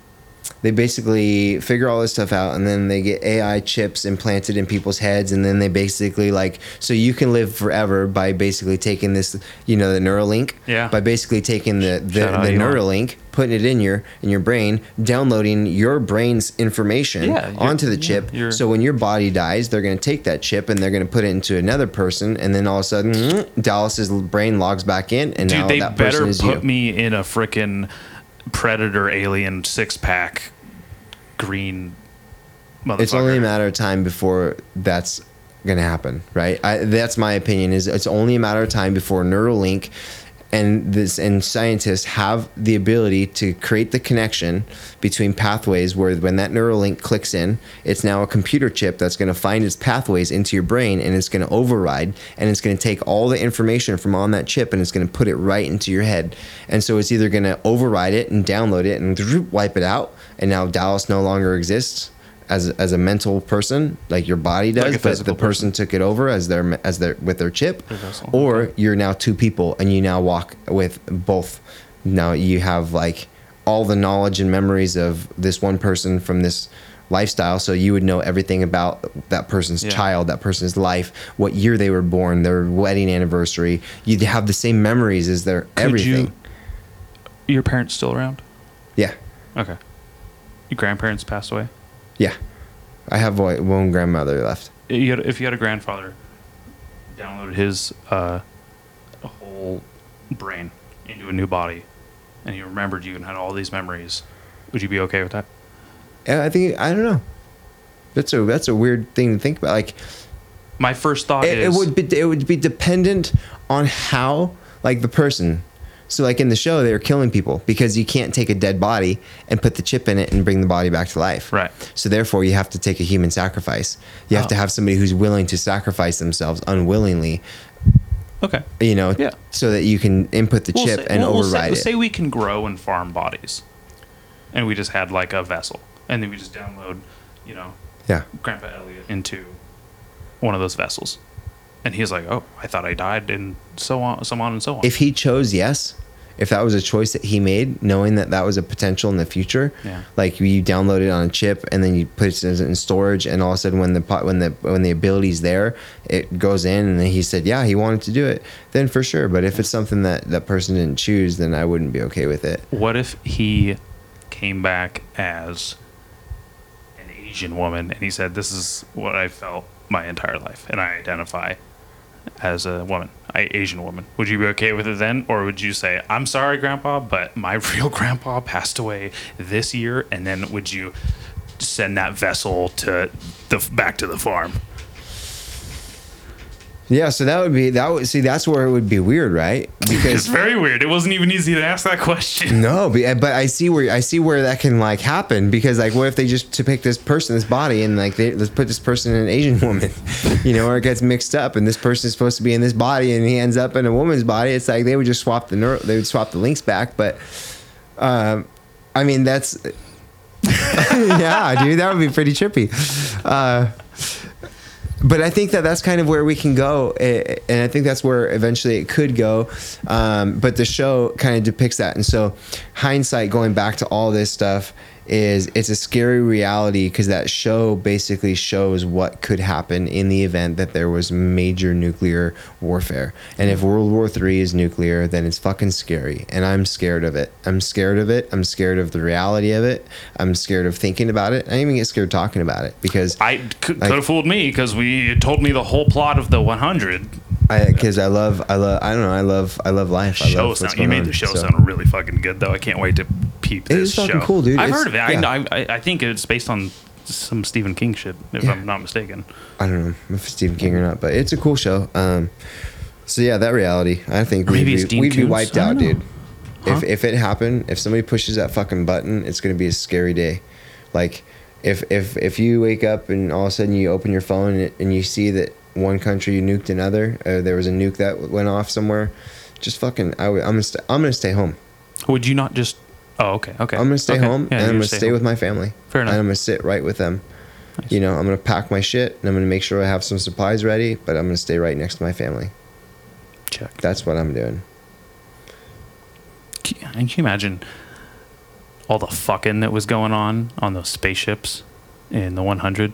Speaker 3: they basically figure all this stuff out and then they get AI chips implanted in people's heads and then they basically like so you can live forever by basically taking this you know the Neuralink
Speaker 2: Yeah.
Speaker 3: by basically taking the the,
Speaker 2: Shout
Speaker 3: the. Neuralink putting it in your in your brain downloading your brain's information
Speaker 2: Yeah,
Speaker 3: onto the chip
Speaker 2: your-
Speaker 3: so when your body dies they're going to take that chip and they're going to put it into another person and then all of a sudden mm-hmm. Dallas's brain logs back in and now
Speaker 2: Dude, they
Speaker 3: that person
Speaker 2: better
Speaker 3: is
Speaker 2: put
Speaker 3: you
Speaker 2: me in a freaking predator alien six pack green motherfucker.
Speaker 3: it's only a matter of time before that's to happen, right? I, that's my opinion. Is it's only a matter of time before Neuralink and this and scientists have the ability to create the connection between pathways where when that Neuralink clicks in, it's now a computer chip that's going to find its pathways into your brain and it's going to override and it's going to take all the information from on that chip and it's going to put it right into your head. And so it's either going to override it and download it and wipe it out and now Dallas no longer exists as as a mental person, like your body does,
Speaker 2: Like
Speaker 3: but the
Speaker 2: physical
Speaker 3: person, took it over as their as their with their chip, or you're now two people and you now walk with both. Now you have like all the knowledge and memories of this one person from this lifestyle, so you would know everything about that person's
Speaker 2: Yeah.
Speaker 3: child, that person's life, what year they were born, their wedding anniversary. You'd have the same memories as their
Speaker 2: Could
Speaker 3: everything.
Speaker 2: You, your parents still around?
Speaker 3: Yeah,
Speaker 2: Okay. Your grandparents passed away.
Speaker 3: Yeah. I have one one grandmother left.
Speaker 2: You had, if you had a grandfather, downloaded his uh, whole brain into a new body, and he remembered you and had all these memories, would you be okay with that?
Speaker 3: Yeah, I think I don't know. That's a that's a weird thing to think about. Like
Speaker 2: My first thought is
Speaker 3: it, it
Speaker 2: is
Speaker 3: would be it would be dependent on how like the person. So like in the show, they were killing people because you can't take a dead body and put the chip in it and bring the body back to life.
Speaker 2: Right.
Speaker 3: So therefore, you have to take a human sacrifice. You have
Speaker 2: Oh.
Speaker 3: to have somebody who's willing to sacrifice themselves unwillingly.
Speaker 2: okay.
Speaker 3: You know,
Speaker 2: Yeah.
Speaker 3: so that you can input the
Speaker 2: We'll
Speaker 3: chip
Speaker 2: say-
Speaker 3: and
Speaker 2: we'll- we'll say,
Speaker 3: override it.
Speaker 2: Say we can grow and farm bodies, and we just had like a vessel, and then we just download you know,
Speaker 3: Yeah.
Speaker 2: Grandpa Elliot into one of those vessels. And he's like, "Oh, I thought I died," and so on, so on and so on.
Speaker 3: If he chose yes, if that was a choice that he made, knowing that that was a potential in the future,
Speaker 2: Yeah.
Speaker 3: like you download it on a chip and then you put it in storage, and all of a sudden when the pot- when the when the ability's there, it goes in, and then he said, yeah, he wanted to do it, then for sure. But if it's something that that person didn't choose, then I wouldn't be okay with it.
Speaker 2: what if he came back as an Asian woman and he said, "This is what I felt my entire life, and I identify as a woman, Asian woman." Would you be okay with it then, or would you say, "I'm sorry, Grandpa, but my real grandpa passed away this year," and then would you send that vessel to the back to the farm?
Speaker 3: Yeah, so that would be that would see that's where it would be weird, right? Because It's
Speaker 2: very weird. It wasn't even easy to ask that question.
Speaker 3: no, but, but I see where I see where that can like happen because like what if they just to pick this person, this body, and like they let's put this person in an Asian woman, you know, or it gets mixed up, and this person is supposed to be in this body, and he ends up in a woman's body. It's like they would just swap the neuro, they would swap the links back, but um, I mean that's yeah, dude, that would be pretty trippy. Uh, but I think that that's kind of where we can go, and I think that's where eventually it could go. Um, but the show kind of depicts that, and so hindsight, going back to all this stuff, is it's a scary reality because that show basically shows what could happen in the event that there was major nuclear warfare. And if World War III is nuclear, then it's fucking scary, and I'm scared of it. I'm scared of it. I'm scared of the reality of it. I'm scared of thinking about it. I even get scared talking about it because
Speaker 2: I could,
Speaker 3: Like-
Speaker 2: could have fooled me because we told me the whole plot of the 100
Speaker 3: I because I love I love I don't know I love I love life. I
Speaker 2: show
Speaker 3: love
Speaker 2: sound. You made
Speaker 3: on,
Speaker 2: the show
Speaker 3: so.
Speaker 2: sound really fucking good, though. I can't wait to peep
Speaker 3: It
Speaker 2: this
Speaker 3: is fucking
Speaker 2: show.
Speaker 3: cool, dude.
Speaker 2: I've
Speaker 3: It's-
Speaker 2: heard of it.
Speaker 3: yeah.
Speaker 2: I, I I think it's based on some Stephen King shit, if
Speaker 3: Yeah.
Speaker 2: I'm not mistaken.
Speaker 3: I don't know if it's Stephen King or not, but it's a cool show. Um, so yeah, that reality. I think we'd, be, we'd be wiped out,
Speaker 2: know.
Speaker 3: dude. If
Speaker 2: Huh?
Speaker 3: if it happened, if somebody pushes that fucking button, it's gonna be a scary day. Like if if if you wake up and all of a sudden you open your phone and, and you see that one country you nuked another, there was a nuke that went off somewhere. Just fucking, I, I'm gonna st- I'm gonna stay home.
Speaker 2: Would you not just? Oh, okay, okay.
Speaker 3: I'm gonna stay
Speaker 2: Okay.
Speaker 3: home
Speaker 2: Yeah,
Speaker 3: and I'm gonna
Speaker 2: stay
Speaker 3: stay with my family.
Speaker 2: Fair enough.
Speaker 3: And I'm gonna sit right with them.
Speaker 2: Nice.
Speaker 3: You know, I'm gonna pack my shit and I'm gonna make sure I have some supplies ready, but I'm gonna stay right next to my family.
Speaker 2: Check.
Speaker 3: That's what I'm doing.
Speaker 2: Can you imagine all the fucking that was going on on those spaceships in the 100?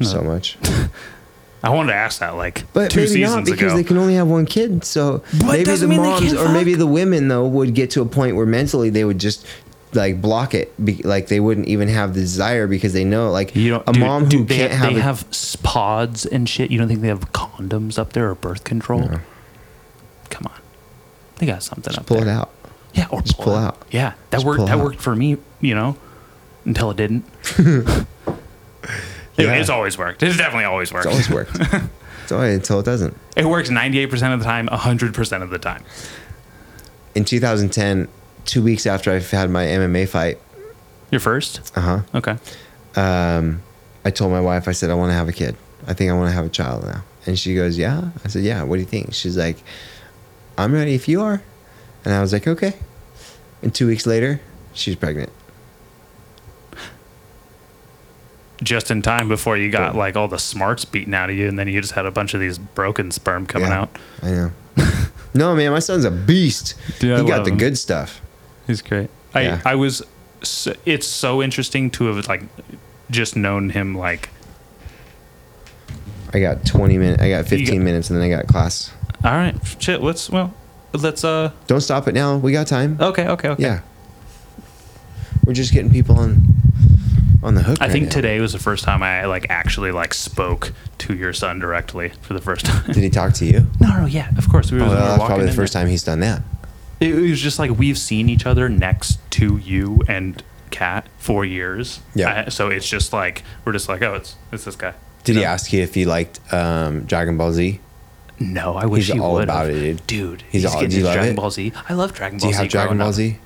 Speaker 2: No.
Speaker 3: So much.
Speaker 2: I wanted to ask that like
Speaker 3: But
Speaker 2: two
Speaker 3: maybe
Speaker 2: seasons
Speaker 3: not because
Speaker 2: ago.
Speaker 3: they can only have one kid. So
Speaker 2: But
Speaker 3: maybe
Speaker 2: doesn't
Speaker 3: the
Speaker 2: mean they
Speaker 3: moms
Speaker 2: can't
Speaker 3: or maybe
Speaker 2: fuck.
Speaker 3: the women though would get to a point where mentally they would just like block it, be, like they wouldn't even have the desire because they know like
Speaker 2: You don't,
Speaker 3: a
Speaker 2: dude,
Speaker 3: mom who
Speaker 2: dude, they,
Speaker 3: can't
Speaker 2: have,
Speaker 3: have,
Speaker 2: they
Speaker 3: a,
Speaker 2: have s- pods and shit. You don't think they have condoms up there or birth control?
Speaker 3: No.
Speaker 2: Come on, they got something up there.
Speaker 3: pull
Speaker 2: there.
Speaker 3: it out.
Speaker 2: Yeah, or
Speaker 3: Just
Speaker 2: pull,
Speaker 3: pull
Speaker 2: it
Speaker 3: out.
Speaker 2: Yeah, that
Speaker 3: Just
Speaker 2: worked.
Speaker 3: pull
Speaker 2: That
Speaker 3: out.
Speaker 2: worked for me. You know, until it didn't. It-
Speaker 3: Yeah.
Speaker 2: It's always worked. It's definitely always worked.
Speaker 3: It's always worked. it's always until it doesn't.
Speaker 2: it works ninety eight percent of the time, hundred percent of the time.
Speaker 3: In 2010, two weeks after I had my MMA fight,
Speaker 2: Your first?
Speaker 3: uh huh.
Speaker 2: Okay.
Speaker 3: um, I told my wife, I said, I want to have a kid. I think I want to have a child now. And she goes, Yeah. I said, Yeah. What do you think? She's like, I'm ready if you are. And I was like, Okay. And two weeks later, she's pregnant.
Speaker 2: Just in time before you got like all the smarts beaten out of you, and then you just had a bunch of these broken sperm coming
Speaker 3: Yeah,
Speaker 2: out.
Speaker 3: I know. no, man, my son's a beast.
Speaker 2: Dude, I
Speaker 3: he got
Speaker 2: love
Speaker 3: the
Speaker 2: him.
Speaker 3: good stuff.
Speaker 2: He's great. I
Speaker 3: Yeah.
Speaker 2: I was. So, it's so interesting to have like just known him like.
Speaker 3: I got 20 minutes. I got 15
Speaker 2: got-
Speaker 3: minutes, and then I got class.
Speaker 2: All right, shit. Let's well, let's uh.
Speaker 3: Don't stop it now. We got time.
Speaker 2: Okay, okay, okay.
Speaker 3: Yeah. We're just getting people on on the hook.
Speaker 2: I
Speaker 3: right
Speaker 2: think
Speaker 3: now.
Speaker 2: today was the first time I like actually like spoke to your son directly for the first time.
Speaker 3: Did he talk to you?
Speaker 2: no, no, yeah, of course. We
Speaker 3: Oh,
Speaker 2: were,
Speaker 3: well,
Speaker 2: we were
Speaker 3: that's probably the first
Speaker 2: there.
Speaker 3: time he's done that.
Speaker 2: It was just like we've seen each other next to you and Kat for years.
Speaker 3: Yeah.
Speaker 2: Uh, so it's just like we're just like, oh, it's it's this guy.
Speaker 3: Did
Speaker 2: You
Speaker 3: he ask you if he liked um, Dragon Ball Z?
Speaker 2: No, I wish
Speaker 3: He's
Speaker 2: he
Speaker 3: all
Speaker 2: would.
Speaker 3: about it, dude.
Speaker 2: He's,
Speaker 3: He's all-
Speaker 2: getting
Speaker 3: do you love
Speaker 2: Dragon
Speaker 3: it?
Speaker 2: Ball Z. I love Dragon
Speaker 3: Do
Speaker 2: Ball
Speaker 3: you
Speaker 2: Z.
Speaker 3: have Dragon Ball. Z?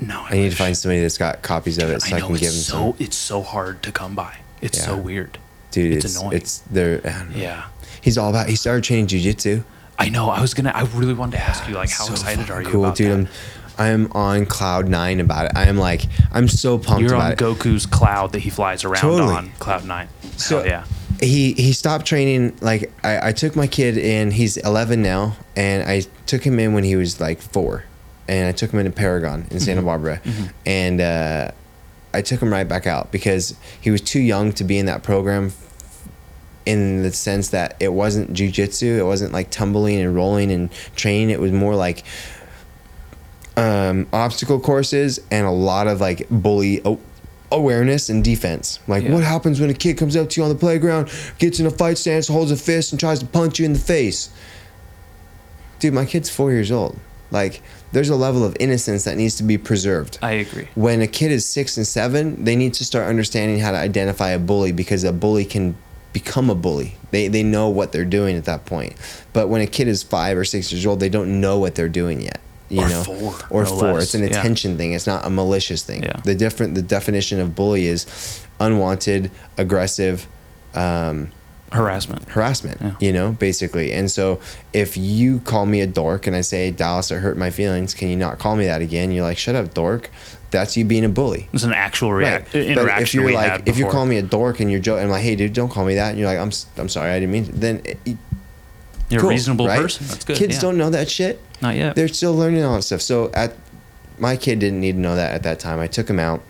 Speaker 2: No, I,
Speaker 3: I need to find somebody that's got copies of it so I,
Speaker 2: I
Speaker 3: can give them
Speaker 2: it's
Speaker 3: some.
Speaker 2: so it's so hard to come by. It's
Speaker 3: Yeah.
Speaker 2: so weird.
Speaker 3: Dude,
Speaker 2: it's
Speaker 3: it's
Speaker 2: annoying.
Speaker 3: it's there. I don't know.
Speaker 2: Yeah.
Speaker 3: He's all about. He started training jujitsu.
Speaker 2: I know. I was gonna. I really wanted to ask you, like, how
Speaker 3: So
Speaker 2: excited are you
Speaker 3: cool,
Speaker 2: about
Speaker 3: dude.
Speaker 2: that?
Speaker 3: I'm, I am on cloud nine about it. I am like, I'm so pumped
Speaker 2: You're
Speaker 3: about
Speaker 2: on
Speaker 3: it.
Speaker 2: Goku's cloud that he flies around
Speaker 3: Totally.
Speaker 2: on cloud nine.
Speaker 3: So
Speaker 2: Hell yeah.
Speaker 3: he he stopped training. Like I, I took my kid in. He's 11 now, and I took him in when he was like four, and I took him into Paragon in Santa Barbara, and uh, I took him right back out because he was too young to be in that program. In the sense that it wasn't jujitsu, it wasn't like tumbling and rolling and training. It was more like um, obstacle courses and a lot of like bully awareness and defense. Like,
Speaker 2: Yeah.
Speaker 3: what happens when a kid comes up to you on the playground, gets in a fight stance, holds a fist, and tries to punch you in the face? Dude, my kid's four years old. Like, there's a level of innocence that needs to be preserved.
Speaker 2: I agree.
Speaker 3: When a kid is six and seven, they need to start understanding how to identify a bully because a bully can become a bully. They, they know what they're doing at that point. But when a kid is five or six years old, they don't know what they're doing yet. You
Speaker 2: Or
Speaker 3: know,
Speaker 2: four,
Speaker 3: or
Speaker 2: no
Speaker 3: four.
Speaker 2: less.
Speaker 3: It's an
Speaker 2: Yeah.
Speaker 3: attention thing. It's not a malicious thing.
Speaker 2: Yeah.
Speaker 3: The different the definition of bully is unwanted, aggressive, um,
Speaker 2: Harassment.
Speaker 3: harassment,
Speaker 2: Yeah.
Speaker 3: you know, basically. And so if you call me a dork and I say, Dallas, it hurt my feelings, can you not call me that again? You're like, shut up, dork. That's you being a bully.
Speaker 2: It's an actual react-
Speaker 3: Right.
Speaker 2: interaction
Speaker 3: But if you're like, if you call me a dork and you're joking, I'm like, hey, dude, don't call me that. And you're like, I'm, I'm sorry, I didn't mean. To. Then it,
Speaker 2: You're
Speaker 3: cool,
Speaker 2: a reasonable
Speaker 3: right?
Speaker 2: person. That's good.
Speaker 3: Kids
Speaker 2: yeah.
Speaker 3: don't know that shit.
Speaker 2: Not yet.
Speaker 3: They're still learning all that stuff. So at my kid didn't need to know that at that time. I took him out.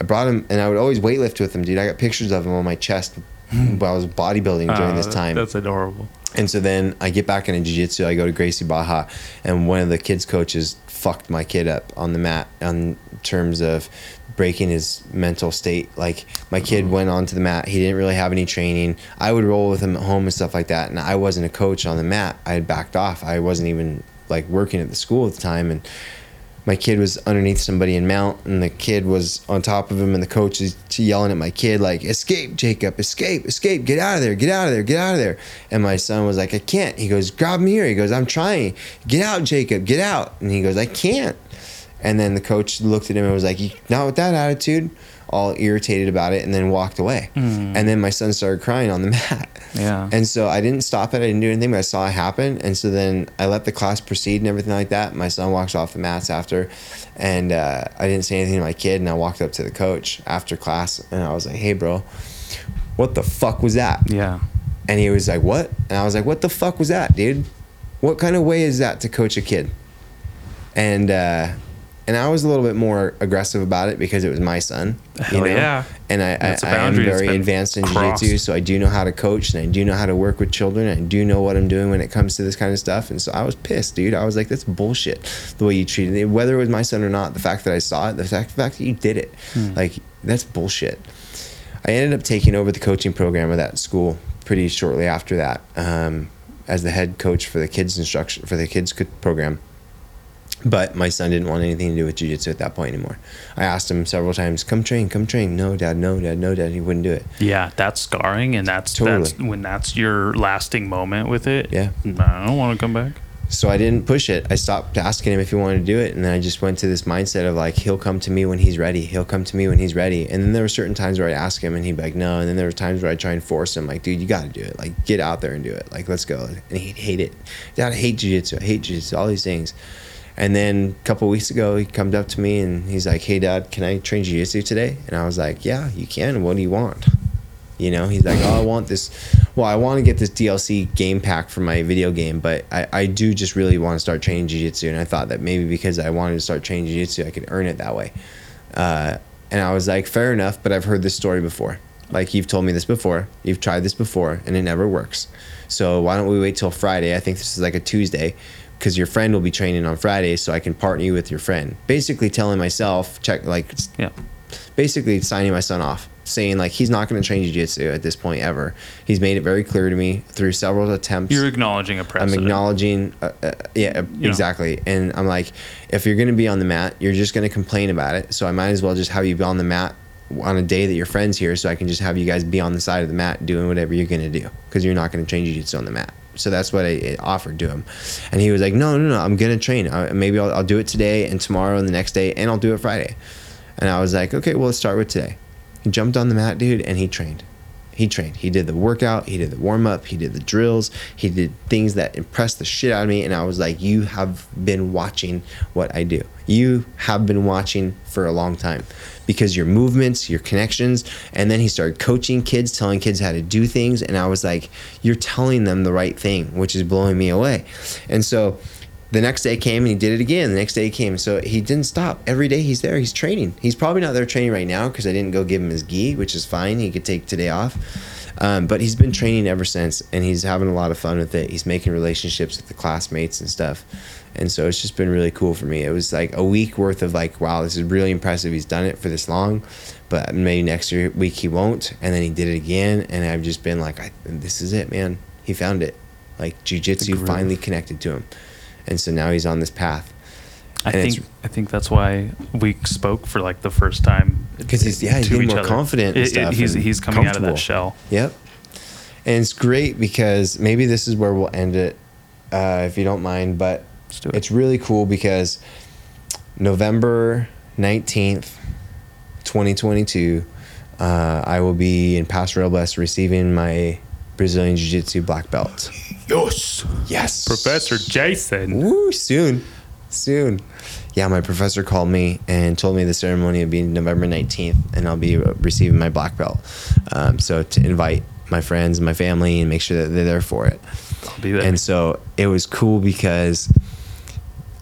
Speaker 3: I brought him, and I would always weightlift with him, dude. I got pictures of him on my chest while I was bodybuilding during
Speaker 2: Oh,
Speaker 3: this time.
Speaker 2: That's adorable.
Speaker 3: And so then I get back into jiu-jitsu. I go to Gracie Barra, and one of the kids' coaches fucked my kid up on the mat in terms of breaking his mental state. Like my kid went onto the mat. He didn't really have any training. I would roll with him at home and stuff like that. And I wasn't a coach on the mat. I had backed off. I wasn't even like working at the school at the time. And my kid was underneath somebody in mount and the kid was on top of him and the coach is yelling at my kid like escape jacob escape escape get out of there get out of there get out of there. And my son was like i can't. He goes grab me here. He goes i'm trying. Get out jacob get out. And he goes i can't. And then the coach looked at him and was like not with that attitude all irritated about it and then walked away and then my son started crying on the mat
Speaker 2: Yeah.
Speaker 3: and so I didn't stop it. I didn't do anything, but I saw it happen. And so then I let the class proceed and everything like that. My son walks off the mats after, and uh, I didn't say anything to my kid. And I walked up to the coach after class, and I was like, "Hey, bro, what the fuck was that?"
Speaker 2: yeah.
Speaker 3: And he was like, "What?" And I was like, "What the fuck was that, dude? What kind of way is that to coach a kid?" And uh, and I was a little bit more aggressive about it because it was my son.
Speaker 2: Hell yeah.
Speaker 3: And I, I, I am very advanced in jiu-jitsu, so I do know how to coach and I do know how to work with children. And I do know what I'm doing when it comes to this kind of stuff. And so I was pissed, dude. I was like, that's bullshit the way you treated it. Whether it was my son or not, the fact that I saw it, the fact, the fact that you did it,
Speaker 2: Hmm.
Speaker 3: like, that's bullshit. I ended up taking over the coaching program of that school pretty shortly after that um, as the head coach for the kids instruction for the kids program. But my son didn't want anything to do with jujitsu at that point anymore. I asked him several times, "Come train, come train." No, dad, no, dad, no, dad. He wouldn't do it.
Speaker 2: Yeah, that's scarring, and that's
Speaker 3: Totally.
Speaker 2: that's when that's your lasting moment with it.
Speaker 3: Yeah.
Speaker 2: Mm, I don't want to come back.
Speaker 3: So I didn't push it. I stopped asking him if he wanted to do it, and then I just went to this mindset of like, he'll come to me when he's ready. He'll come to me when he's ready. And then there were certain times where I ask him, and he'd be like, no. And then there were times where I try and force him, like, dude, you got to do it. Like, get out there and do it. Like, let's go. And he'd hate it. Dad, I hate jujitsu. I hate jujitsu. All these things. And then a couple weeks ago, he comes up to me and he's like, "Hey, Dad, can I train jiu-jitsu today?" And I was like, "Yeah, you can. What do you want?" You know, he's like, "Oh, I want this. Well, I want to get this DLC game pack for my video game, but I, I do just really want to start training jiu-jitsu." And I thought that maybe because I wanted to start training jiu-jitsu, I could earn it that way. Uh, and I was like, "Fair enough," but I've heard this story before. Like you've told me this before, you've tried this before, and it never works. So why don't we wait till Friday? I think this is like a Tuesday, because your friend will be training on Friday, so I can partner you with your friend. Basically, telling myself, check like
Speaker 2: Yeah.
Speaker 3: basically signing my son off, saying like he's not going to train jiu-jitsu at this point ever. He's made it very clear to me through several attempts.
Speaker 2: You're acknowledging a
Speaker 3: I'm
Speaker 2: precedent.
Speaker 3: acknowledging, uh, uh, yeah,
Speaker 2: know.
Speaker 3: exactly. And I'm like, if you're going to be on the mat, you're just going to complain about it. So I might as well just have you be on the mat on a day that your friend's here, so I can just have you guys be on the side of the mat doing whatever you're going to do because you're not going to train jiu-jitsu on the mat. So that's what I I offered to him, and he was like, "No, no, no, I'm gonna train. Uh, maybe I'll, I'll do it today and tomorrow and the next day, and I'll do it Friday." And I was like, "Okay, well, let's start with today." He jumped on the mat, dude, and he trained. He trained. He did the workout. He did the warm up. He did the drills. He did things that impressed the shit out of me. And I was like, You have been watching what I do. you have been watching for a long time because your movements, your connections, and then he started coaching kids, telling kids how to do things, and I was like, you're telling them the right thing, which is blowing me away. And so the next day came and he did it again. The next day came. So he didn't stop. Every day he's there. He's training. He's probably not there training right now because I didn't go give him his gi, which is fine. He could take today off. Um, but he's been training ever since and he's having a lot of fun with it. He's making relationships with the classmates and stuff. And so it's just been really cool for me. It was like a week worth of like, wow, this is really impressive. He's done it for this long, but maybe next year week he won't. And then he did it again. And I've just been like, I, this is it, man. He found it. Like jujitsu finally connected to him and so now he's on this path.
Speaker 2: I
Speaker 3: And
Speaker 2: think I think that's why we spoke for like the first time
Speaker 3: 'Cause he's- yeah, he's more
Speaker 2: other.
Speaker 3: confident and
Speaker 2: It- it-
Speaker 3: stuff
Speaker 2: he's
Speaker 3: and
Speaker 2: he's coming out of that shell.
Speaker 3: Yep. And it's great because maybe this is where we'll end it, uh, if you don't mind. But
Speaker 2: do it.
Speaker 3: it's really cool because November 19th, 2022, uh, I will be in Paso Robles receiving my Brazilian Jiu Jitsu black belt.
Speaker 2: Yes,
Speaker 3: Yes.
Speaker 2: Professor Jason.
Speaker 3: Woo, soon. Soon. Yeah, my professor called me and told me the ceremony will be November 19th, and I'll be receiving my black belt. Um, so to invite my friends and my family and make sure that they're there for it.
Speaker 2: I'll be there.
Speaker 3: And so it was cool because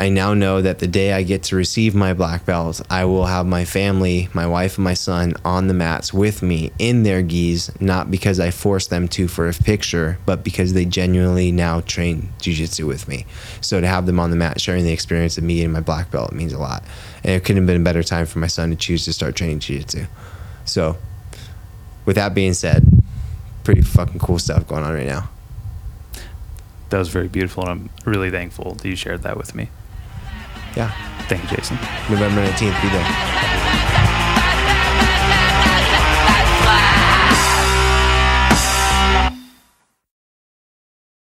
Speaker 3: I now know that the day I get to receive my black belt, I will have my family, my wife and my son on the mats with me in their gis, not because I forced them to for a picture, but because they genuinely now train jujitsu with me. So to have them on the mat sharing the experience of me getting my black belt means a lot. And it couldn't have been a better time for my son to choose to start training jujitsu. So with that being said, pretty fucking cool stuff going on right now.
Speaker 2: that was very beautiful, and I'm really thankful that you shared that with me.
Speaker 3: Yeah.
Speaker 2: Thank you, Jason.
Speaker 3: November 19th, be there.